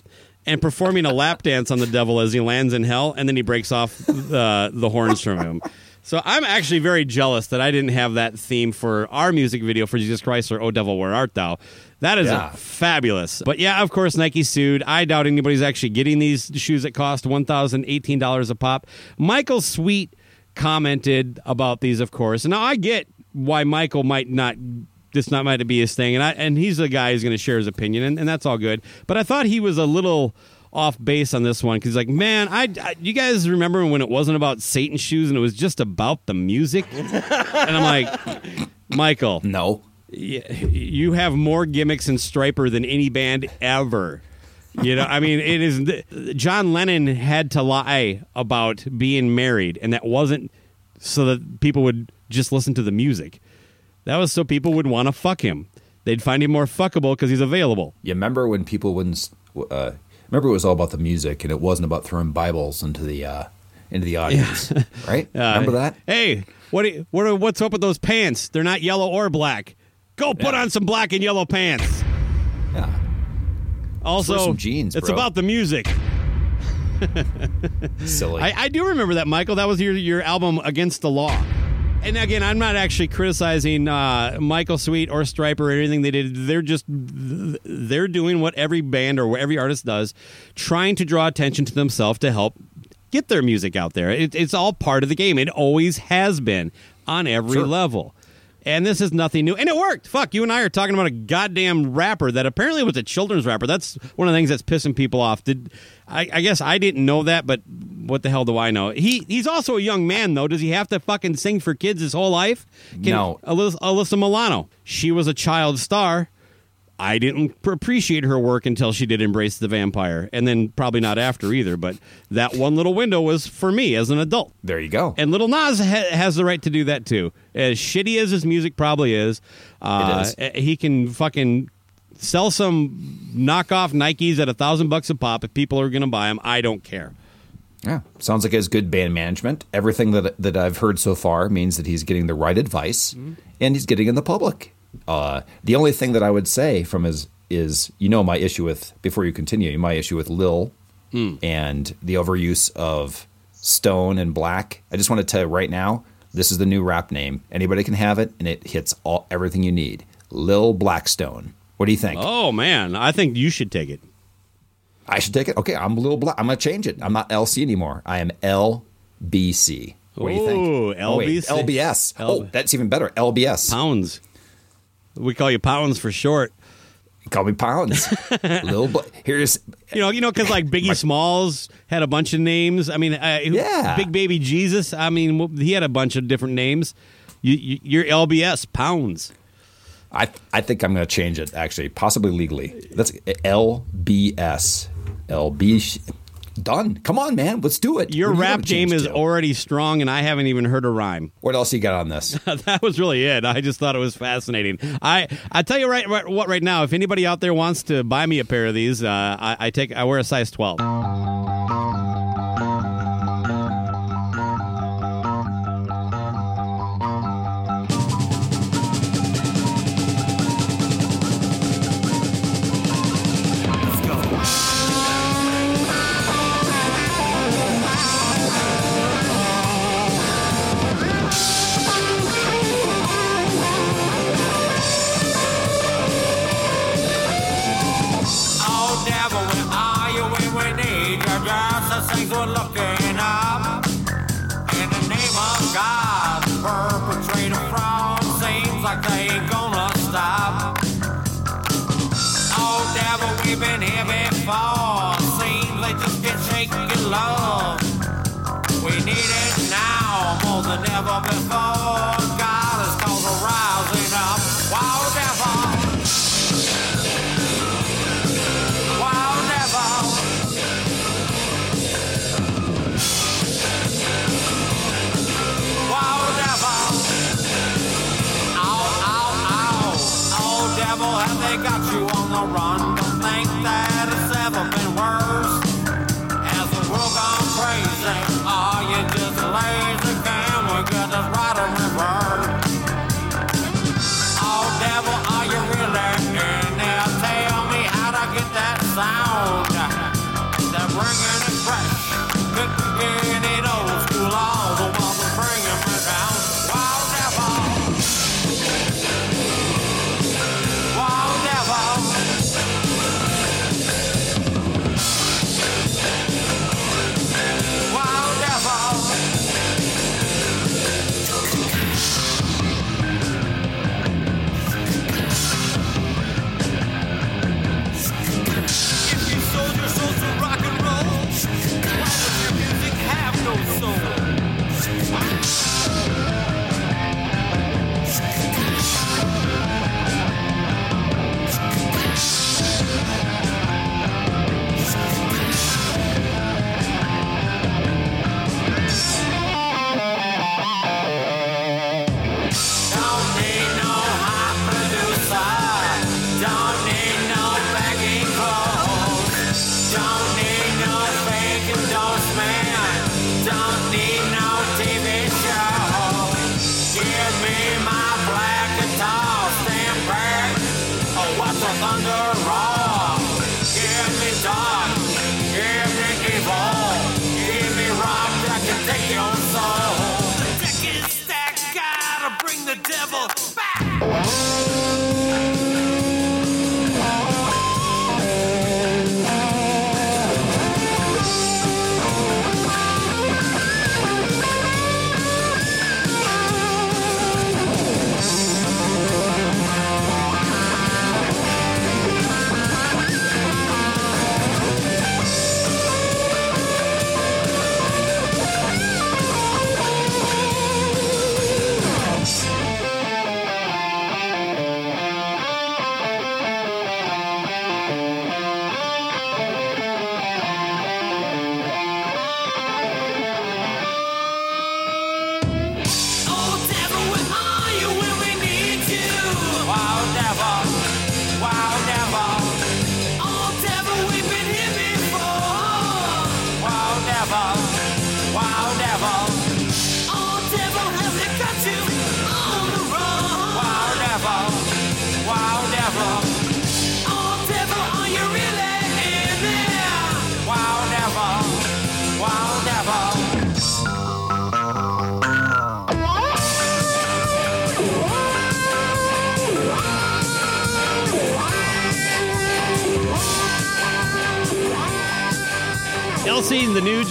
And performing a lap dance on the devil as he lands in hell, and then he breaks off the the horns from him. So I'm actually very jealous that I didn't have that theme for our music video for Jesus Christ or Oh Devil Where Art Thou. That is Yeah. fabulous. But yeah, of course, Nike sued. I doubt anybody's actually getting these shoes that cost $1,018 a pop. Michael Sweet commented about these, of course. And now I get why Michael might not. This not might be his thing, and I and he's the guy who's going to share his opinion, and, and that's all good. But I thought he was a little off base on this one because he's like, man, I, I you guys remember when it wasn't about Satan shoes and it was just about the music, and I'm like, Michael, No. You have more gimmicks in Stryper than any band ever. You know, I mean, it is. John Lennon had to lie about being married, and that wasn't so that people would just listen to the music. That was so people would want to fuck him. They'd find him more fuckable because he's available. You remember when people wouldn't? Uh, remember it was all about the music, and it wasn't about throwing Bibles into the uh, into the audience, right? Uh, remember that? Hey, what? you- what? are- What's up with those pants? They're not yellow or black. Go put Yeah. on some black and yellow pants. Yeah. Also, some jeans, it's bro. about the music. Silly. I, I do remember that, Michael. That was your your album Against the Law. And again, I'm not actually criticizing uh, Michael Sweet or Stryper or anything they did. They're just they're doing what every band or every artist does, trying to draw attention to themselves to help get their music out there. It, it's all part of the game. It always has been on every Sure. level. And this is nothing new. And it worked. Fuck, you and I are talking about a goddamn rapper that apparently was a children's rapper. That's one of the things that's pissing people off. Did I, I guess I didn't know that, but what the hell do I know? He he's also a young man though. Does he have to fucking sing for kids his whole life? No. Alyssa, Alyssa Milano. She was a child star. I didn't appreciate her work until she did Embrace the Vampire, and then probably not after either. But that one little window was for me as an adult. there you go. And Little Nas ha- has the right to do that too. As shitty as his music probably is, uh, is. uh, he can fucking sell some knockoff Nikes at a thousand bucks a pop if people are going to buy them. I don't care. Yeah, sounds like he has good band management. Everything that that I've heard so far means that he's getting the right advice, and he's getting in the public. Uh, the only thing that I would say from his is, you know, my issue with before you continue, my issue with Lil and the overuse of Stone and Black. I just want to tell you right now, this is the new rap name. Anybody can have it, and it hits all everything you need. Lil Blackstone. What do you think? Oh man, I think you should take it. I should take it. Okay, I'm a little black. I'm gonna change it. I'm not LC anymore. I am LBC. What do you think? Ooh, Oh, wait, LBC. LBS. L- oh, that's even better. LBS. Pounds. We call you Pounds for short. Call me Pounds. Little bu- here's You know, you know, because like Biggie Smalls had a bunch of names. I mean, uh, Yeah. Big Baby Jesus. I mean, he had a bunch of different names. You, you, you're LBS pounds. I I think I'm going to change it actually, possibly legally. That's LBS. LB done. Come on, man, let's do it. Your What are you rap game is to? already strong, and I haven't even heard a rhyme. What else you got on this? that was really it. I just thought it was fascinating. I I tell you right, right what right now. If anybody out there wants to buy me a pair of these, uh, I, I take I wear a size twelve. We're looking up. In the name of God, perpetrate you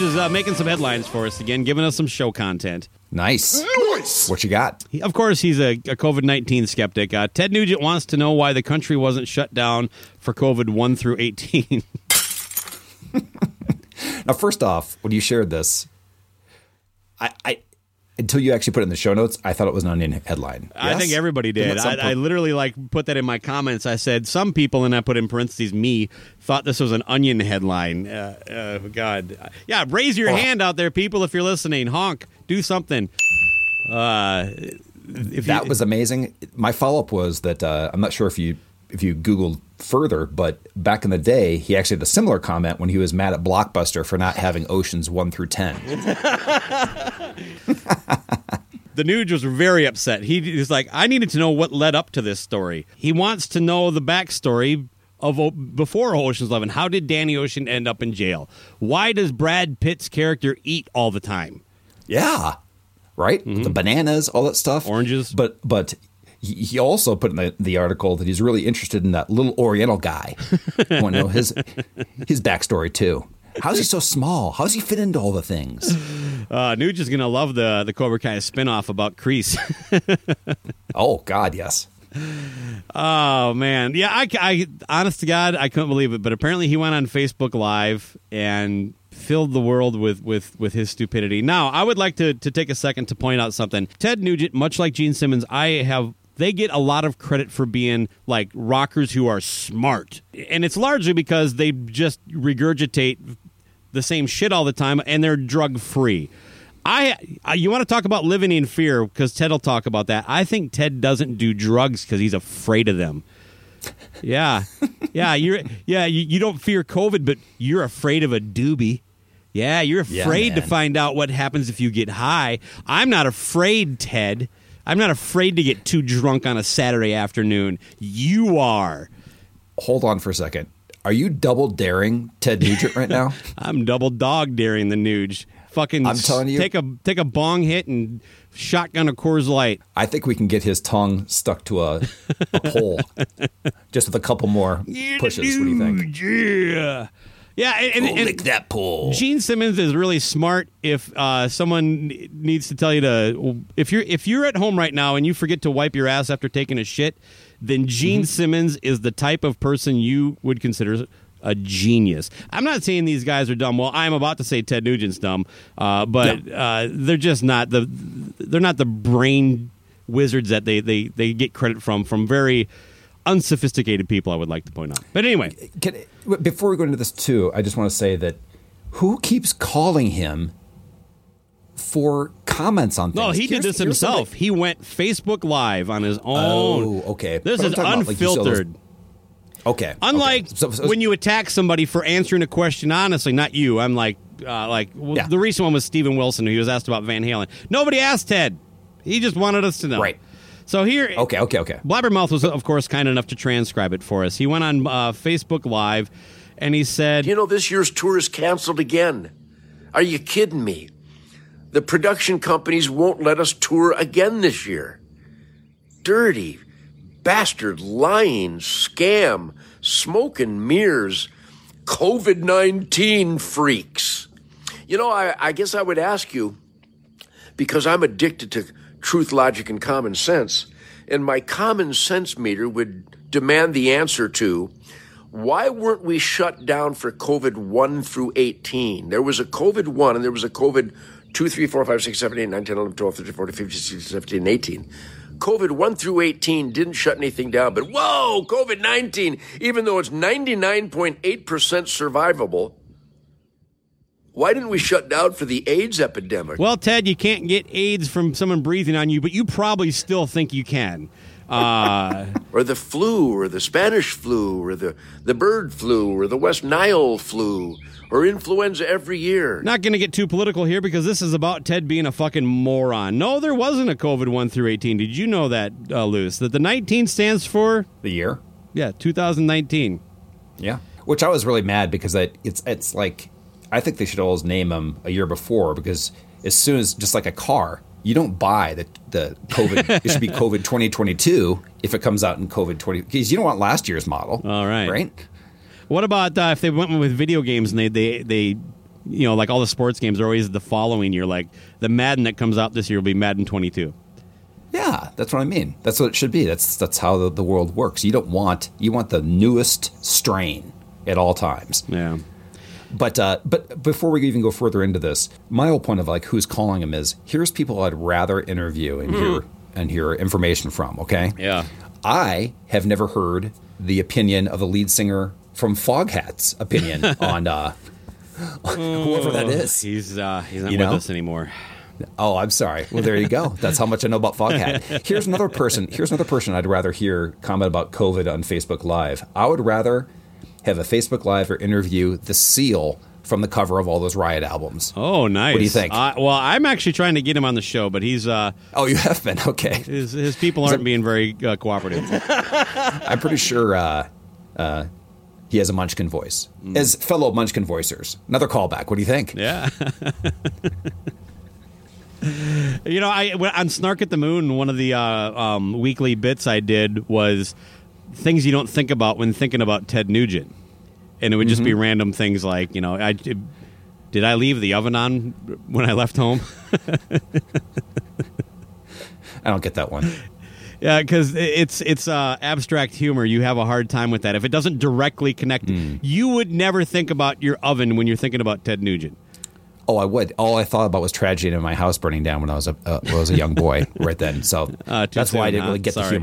is uh, making some headlines for us again, giving us some show content. Nice. Nice. What you got? He- Of course, he's a, a COVID 19 skeptic. Uh, Ted Nugent wants to know why the country wasn't shut down for COVID 1 through 18. Now, first off, when you shared this, I, I until you actually put it in the show notes, I thought it was an onion headline. I think everybody Didn't did. at some I, I literally like put that in my comments. I said some people, and I put in parentheses me, thought this was an onion headline. Uh, uh, God, yeah, raise your Oh. hand out there, people, if you're listening. Honk, do something. Uh, if that you, was amazing. My follow up was that uh, I'm not sure if you if you Googled further, but back in the day, he actually had a similar comment when he was mad at Blockbuster for not having Oceans one through ten. the Nuge was very upset. He was like, I needed to know what led up to this story. He wants to know the backstory of O- before Ocean's Eleven. How did Danny Ocean end up in jail? Why does Brad Pitt's character eat all the time? Yeah, right. The bananas, all that stuff, Mm-hmm. Oranges. But but he, he also put in the, the article that he's really interested in that little Oriental guy. I want to know his his backstory too. How's he so small? How's he fit into all the things? Uh, Nuge is gonna love the the Cobra Kai spinoff about Kreese. Oh God, yes. Oh man, yeah. I, I, honest to God, I couldn't believe it. But apparently, he went on Facebook Live and filled the world with with with his stupidity. Now, I would like to to take a second to point out something. Ted Nugent, much like Gene Simmons, I have. They get a lot of credit for being like rockers who are smart, and it's largely because they just regurgitate the same shit all the time, and they're drug free. I, I you want to talk about living in fear because Ted will talk about that. I think Ted doesn't do drugs because he's afraid of them. Yeah, yeah, you're yeah you, you don't fear COVID, but you're afraid of a doobie. Yeah, you're Yeah, afraid to find out what happens if you get high. I'm not afraid, Ted. I'm not afraid to get too drunk on a Saturday afternoon. You are. Hold on for a second. Are you double daring Ted Nugent right now? I'm double dog daring the Nuge. Fucking I'm telling you- take a take a bong hit and shotgun a Coors Light. I think we can get his tongue stuck to a, a pole just with a couple more pushes. What do you think? Yeah. Yeah, and, and, and that pole. Gene Simmons is really smart. If uh, someone needs to tell you to, if you're if you're at home right now and you forget to wipe your ass after taking a shit, then Gene Mm-hmm. Simmons is the type of person you would consider a genius. I'm not saying these guys are dumb. Well, I'm about to say Ted Nugent's dumb, uh, but uh, they're just not the they're not the brain wizards that they, they, they get credit from from very unsophisticated people. I would like to point out. But anyway, Can, before we go into this too, I just want to say that who keeps calling him for comments on things? No, he did this himself. something- He went Facebook Live on his own. Oh, okay. This But is talking about, like, you saw those- unfiltered. Okay. Unlike okay. So- so- when you attack somebody for answering a question honestly, not you. I'm like, uh, like well, Yeah. the recent one was Stephen Wilson, who he was asked about Van Halen. Nobody asked Ted. He just wanted us to know. Right. So here, Okay, okay, okay. Blabbermouth was, of course, kind enough to transcribe it for us. He went on uh, Facebook Live, and he said, You know, this year's tour is canceled again. Are you kidding me? The production companies won't let us tour again this year. Dirty, bastard, lying, scam, smoke and mirrors, COVID 19 freaks. You know, I, I guess I would ask you, because I'm addicted to truth, logic, and common sense, and my common sense meter would demand the answer to why weren't we shut down for COVID 1 through 18? There was a COVID 1 and there was a COVID 2, 3, 4, 5, 6, 7, 8, 9, 10, 11, 12, 13, 14, 15, 16, 17, and 18. COVID 1 through 18 didn't shut anything down, but whoa, COVID 19, even though it's 99.8% survivable, why didn't we shut down for the AIDS epidemic? "Well, Ted, you can't get AIDS from someone breathing on you, but you probably still think you can." Uh, or the flu, or the Spanish flu, or the, the bird flu, or the West Nile flu, or influenza every year. Not going to get too political here because this is about Ted being a fucking moron. No, there wasn't a COVID 1 through 18. Did you know that, uh, Luce? That the 19 stands for, the year. yeah, 2019. Yeah. Which I was really mad because I, it's it's like I think they should always name them a year before because as soon as just like a car, you don't buy the the COVID. it should be COVID 2022 if it comes out in COVID 20 because you don't want last year's model. All right. Right. What about uh, if they went with video games and they, they, they you know, like all the sports games are always the following year. Like the Madden that comes out this year will be Madden 22. Yeah, that's what I mean. That's what it should be. That's that's how the, the world works. You don't want you want the newest strain at all times. Yeah. But uh, but before we even go further into this, my whole point of like who's calling him is here's people I'd rather interview and hear and hear information from. Okay. Yeah. I have never heard the opinion of the lead singer from Foghat's opinion on uh, whoever that is. He's uh, he's not You with know? us anymore. Oh, I'm sorry. Well, there you go. That's how much I know about Foghat. Here's another person. Here's another person I'd rather hear comment about COVID on Facebook Live. I would rather have a Facebook Live or interview the Seal from the cover of all those Riot albums. Oh, nice. What do you think? Uh, well, I'm actually trying to get him on the show, but he's uh, Oh, you have been okay. his his people aren't being very uh, cooperative. I'm pretty sure uh, uh, he has a Munchkin voice. As fellow Munchkin voicers, another callback. What do you think? Yeah. you know, I on Snark at the Moon, one of the uh, um, weekly bits I did was things you don't think about when thinking about Ted Nugent, and it would just Mm-hmm. be random things like, you know, I did I leave the oven on when I left home? I don't get that one. Yeah, because it's it's uh, abstract humor. You have a hard time with that if it doesn't directly connect. Hmm. You would never think about your oven when you're thinking about Ted Nugent. Oh, I would. All I thought about was tragedy in my house burning down when I was a uh, when I was a young boy. right then, so Uh, that's why I didn't huh? really get the Sorry.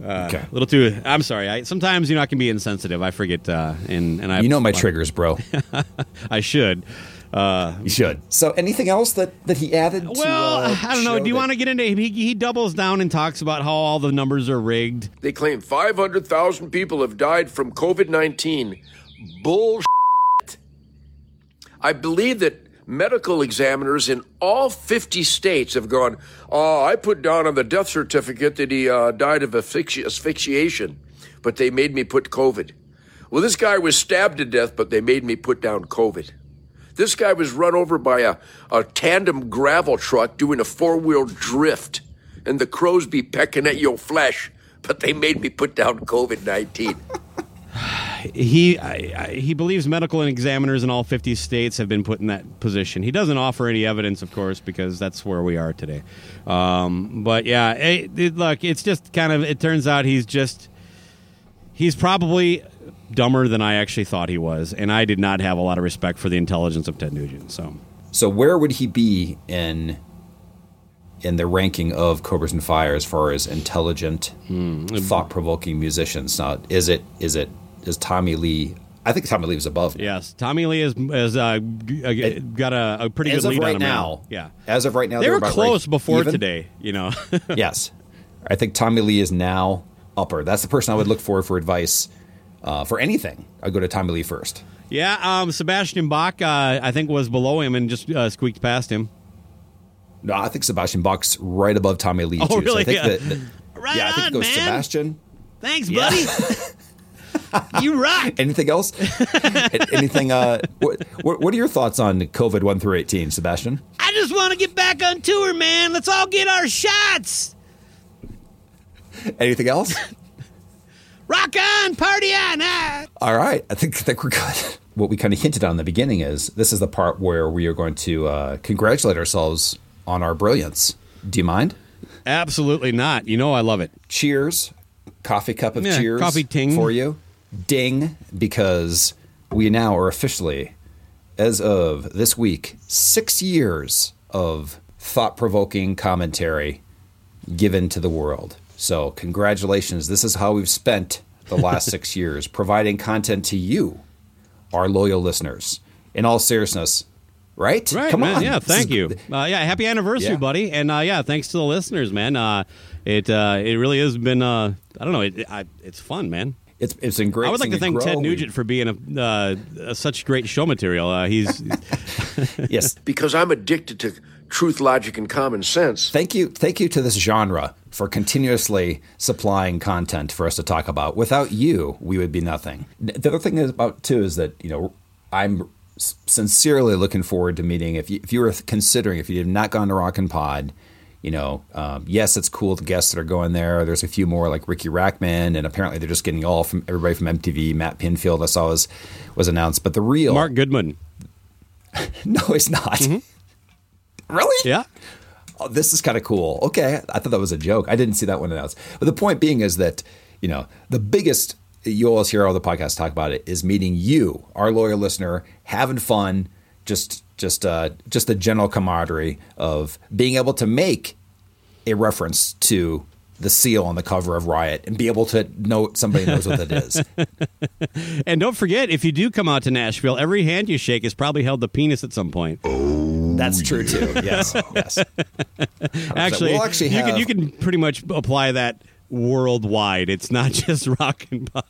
Humor. okay, A little too. I'm sorry. I, sometimes you know I can be insensitive. I forget, uh, and and I you know my triggers, bro. I should. Uh, You should. So, anything else that that he added? to, well, uh, I don't know. Do you that- want to get into? He, he doubles down and talks about how all the numbers are rigged. They claim 500,000 people have died from COVID 19. Bullshit. I believe that medical examiners in all 50 states have gone, oh, I put down on the death certificate that he uh, died of asphyxi- asphyxiation, but they made me put COVID. Well, this guy was stabbed to death, but they made me put down COVID. This guy was run over by a, a tandem gravel truck doing a four wheel drift, and the crows be pecking at your flesh, but they made me put down COVID 19. He I, I, he believes medical examiners in all 50 states have been put in that position. He doesn't offer any evidence, of course, because that's where we are today. Um, but yeah, it, it- look, it's just kind of. It turns out he's just he's probably dumber than I actually thought he was, and I did not have a lot of respect for the intelligence of Ted Nugent. So So, where would he be in in the ranking of Cobras and Fire as far as intelligent, Hmm. thought provoking musicians? Now, is it is it is Tommy Lee? I think Tommy Lee is above. him. yes, Tommy Lee has, has uh, uh, got a, a pretty As good of lead right on him now, Yeah, As of right now, they were close right before even. today. You know. yes, I think Tommy Lee is now upper. That's the person I would look for for advice uh, for anything. I go to Tommy Lee first. Yeah, um, Sebastian Bach, uh, I think, was below him and just uh, squeaked past him. No, I think Sebastian Bach's right above Tommy Lee. Oh, too. So really? I think Yeah. that, that- Right yeah, I think on, it goes man. Sebastian. Thanks, buddy. you rock. Anything else? Anything? Uh, what, what What are your thoughts on COVID one through eighteen, Sebastian? I just want to get back on tour, man. Let's all get our shots. Anything else? Rock on, party on. Ah. All right, I think I think we're good. What we kind of hinted on in the beginning is this is the part where we are going to uh, congratulate ourselves on our brilliance. Do you mind? Absolutely not. You know I love it. Cheers, coffee cup of Yeah, cheers, coffee ting. for you. Ding, because we now are officially, as of this week, six years of thought-provoking commentary given to the world. So, congratulations. This is how we've spent the last six years, providing content to you, our loyal listeners. In all seriousness, right? Right, Come man. on. Yeah, This thank is- you. Uh, yeah, happy anniversary, Yeah. buddy. And uh, yeah, thanks to the listeners, man. Uh, it uh, it really has been. Uh, I don't know. It, I, it's fun, man. It's it's been great. I would like to seeing it thank Ted. Nugent for being a, uh, a such great show material. Uh, he's Yes, because I'm addicted to truth, logic, and common sense. Thank you, thank you to this genre for continuously supplying content for us to talk about. Without you, we would be nothing. The other thing is about too is that you know I'm s- sincerely looking forward to meeting. If you if you were considering, if you have not gone to Rockin' Pod, you know, um, yes, it's cool the guests that are going there. There's a few more like Riki Rachtman, and apparently they're just getting all from everybody from MTV. Matt Pinfield, I saw was was announced, but the real Mark Goodman. no, it's not. Really? Yeah. Oh, this is kind of cool. Okay, I thought that was a joke. I didn't see that one announced. But the point being is that you know the biggest you always hear all the podcasts talk about it is meeting you, our loyal listener, having fun, just just uh, just the general camaraderie of being able to make a reference to the seal on the cover of Riot and be able to know somebody knows what that is. And don't forget, if you do come out to Nashville, every hand you shake has probably held the penis at some point. That's true too. Yes, yes. Actually, We'll actually you can you can pretty much apply that worldwide. It's not just rock and pod.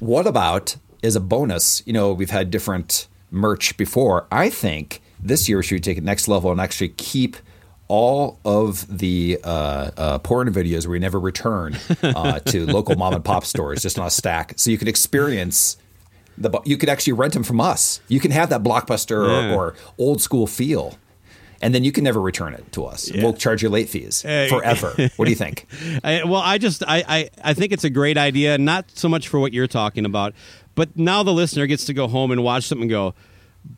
What about as a bonus? You know, we've had different merch before. I think this year we should take it next level and actually keep all of the uh, uh, porn videos we never return uh, to local mom and pop stores just on a stack, so you can experience. The, you could actually rent them from us. You can have that blockbuster Yeah. or, or old school feel, and then you can never return it to us. We'll charge you late fees forever. what do you think? I, well, I just I, I I think it's a great idea, not so much for what you're talking about, but now the listener gets to go home and watch something and go.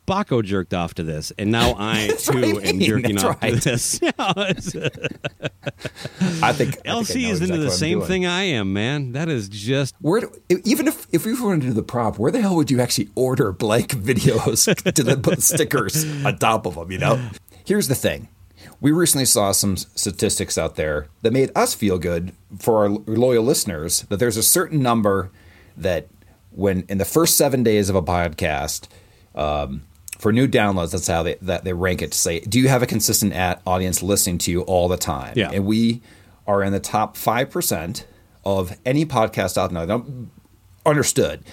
Baco jerked off to this, and now I too I am jerking That's off right. to this. I think I think I LC is into the same doing. thing I am, man. That is just Where do, even if if we were to do the prop, where the hell would you actually order blank videos to then put stickers on top of them? You know. Here's the thing: we recently saw some statistics out there that made us feel good for our loyal listeners. That there's a certain number that when in the first seven days of a podcast. Um, for new downloads, that's how they that they rank it to say, do you have a consistent at audience listening to you all the time? Yeah. And we are in the top five percent of any podcast out there. Now, understood.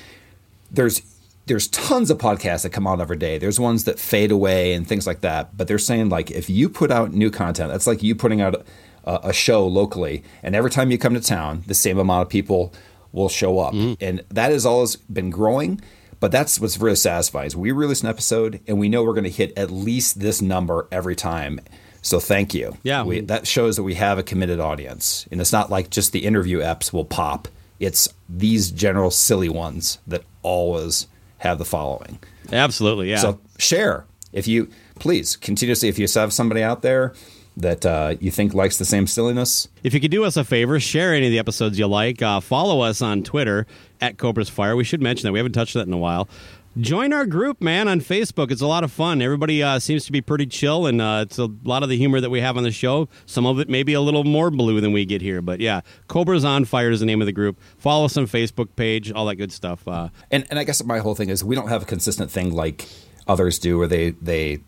There's there's tons of podcasts that come out every day. There's ones that fade away and things like that. But they're saying like if you put out new content, that's like you putting out a, a show locally, and every time you come to town, the same amount of people will show up, mm-hmm. and that has always been growing. But that's what's really satisfying. Is we release an episode, and we know we're going to hit at least this number every time. So thank you. Yeah. we, that shows that we have a committed audience, and it's not like just the interview apps will pop. It's these general silly ones that always have the following. absolutely yeah. So share if you please continuously if you have somebody out there that uh, you think likes the same silliness. If you could do us a favor, share any of the episodes you like. Uh, follow us on Twitter at Cobra's Fire. We should mention that. We haven't touched that in a while. Join our group, man, on Facebook. It's a lot of fun. Everybody uh, seems to be pretty chill, and uh, it's a lot of the humor that we have on the show. Some of it may be a little more blue than we get here, but yeah, Cobra's on Fire is the name of the group. Follow us on Facebook page, all that good stuff. Uh, And and I guess my whole thing is we don't have a consistent thing like others do where they they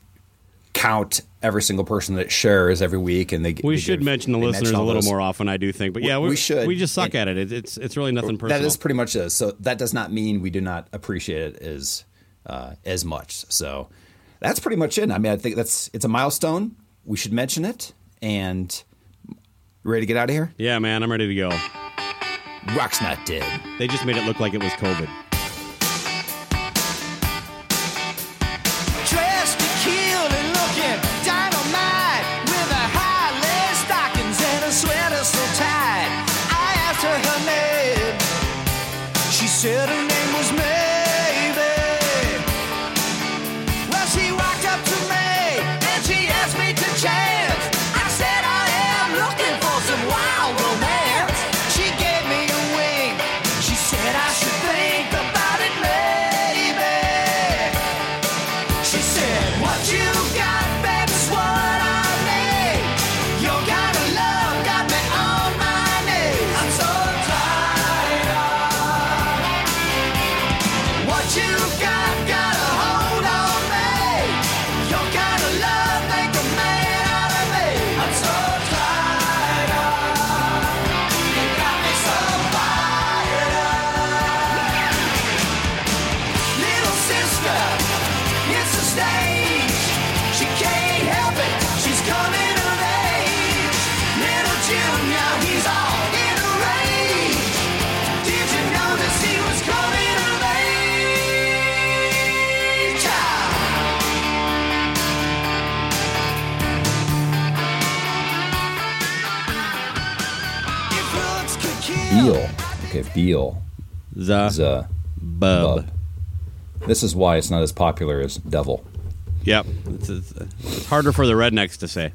count every single person that shares every week and they we they should give- mention the listeners a little those. more often, I do think. But We- yeah, we should. We just suck And- at it. it. It's it's really nothing personal. That is pretty much it. So that does not mean we do not appreciate it as uh, as much. So that's pretty much it. I mean, I think that's it's a milestone. We should mention it. And ready to get out of here? yeah, man, I'm ready to go. Rock's not dead. They just made it look like it was COVID. Could kill. Beal. Okay, Beal. The uh, bub. bub. This is why it's not as popular as devil. Yep. It's, it's, it's harder for the rednecks to say.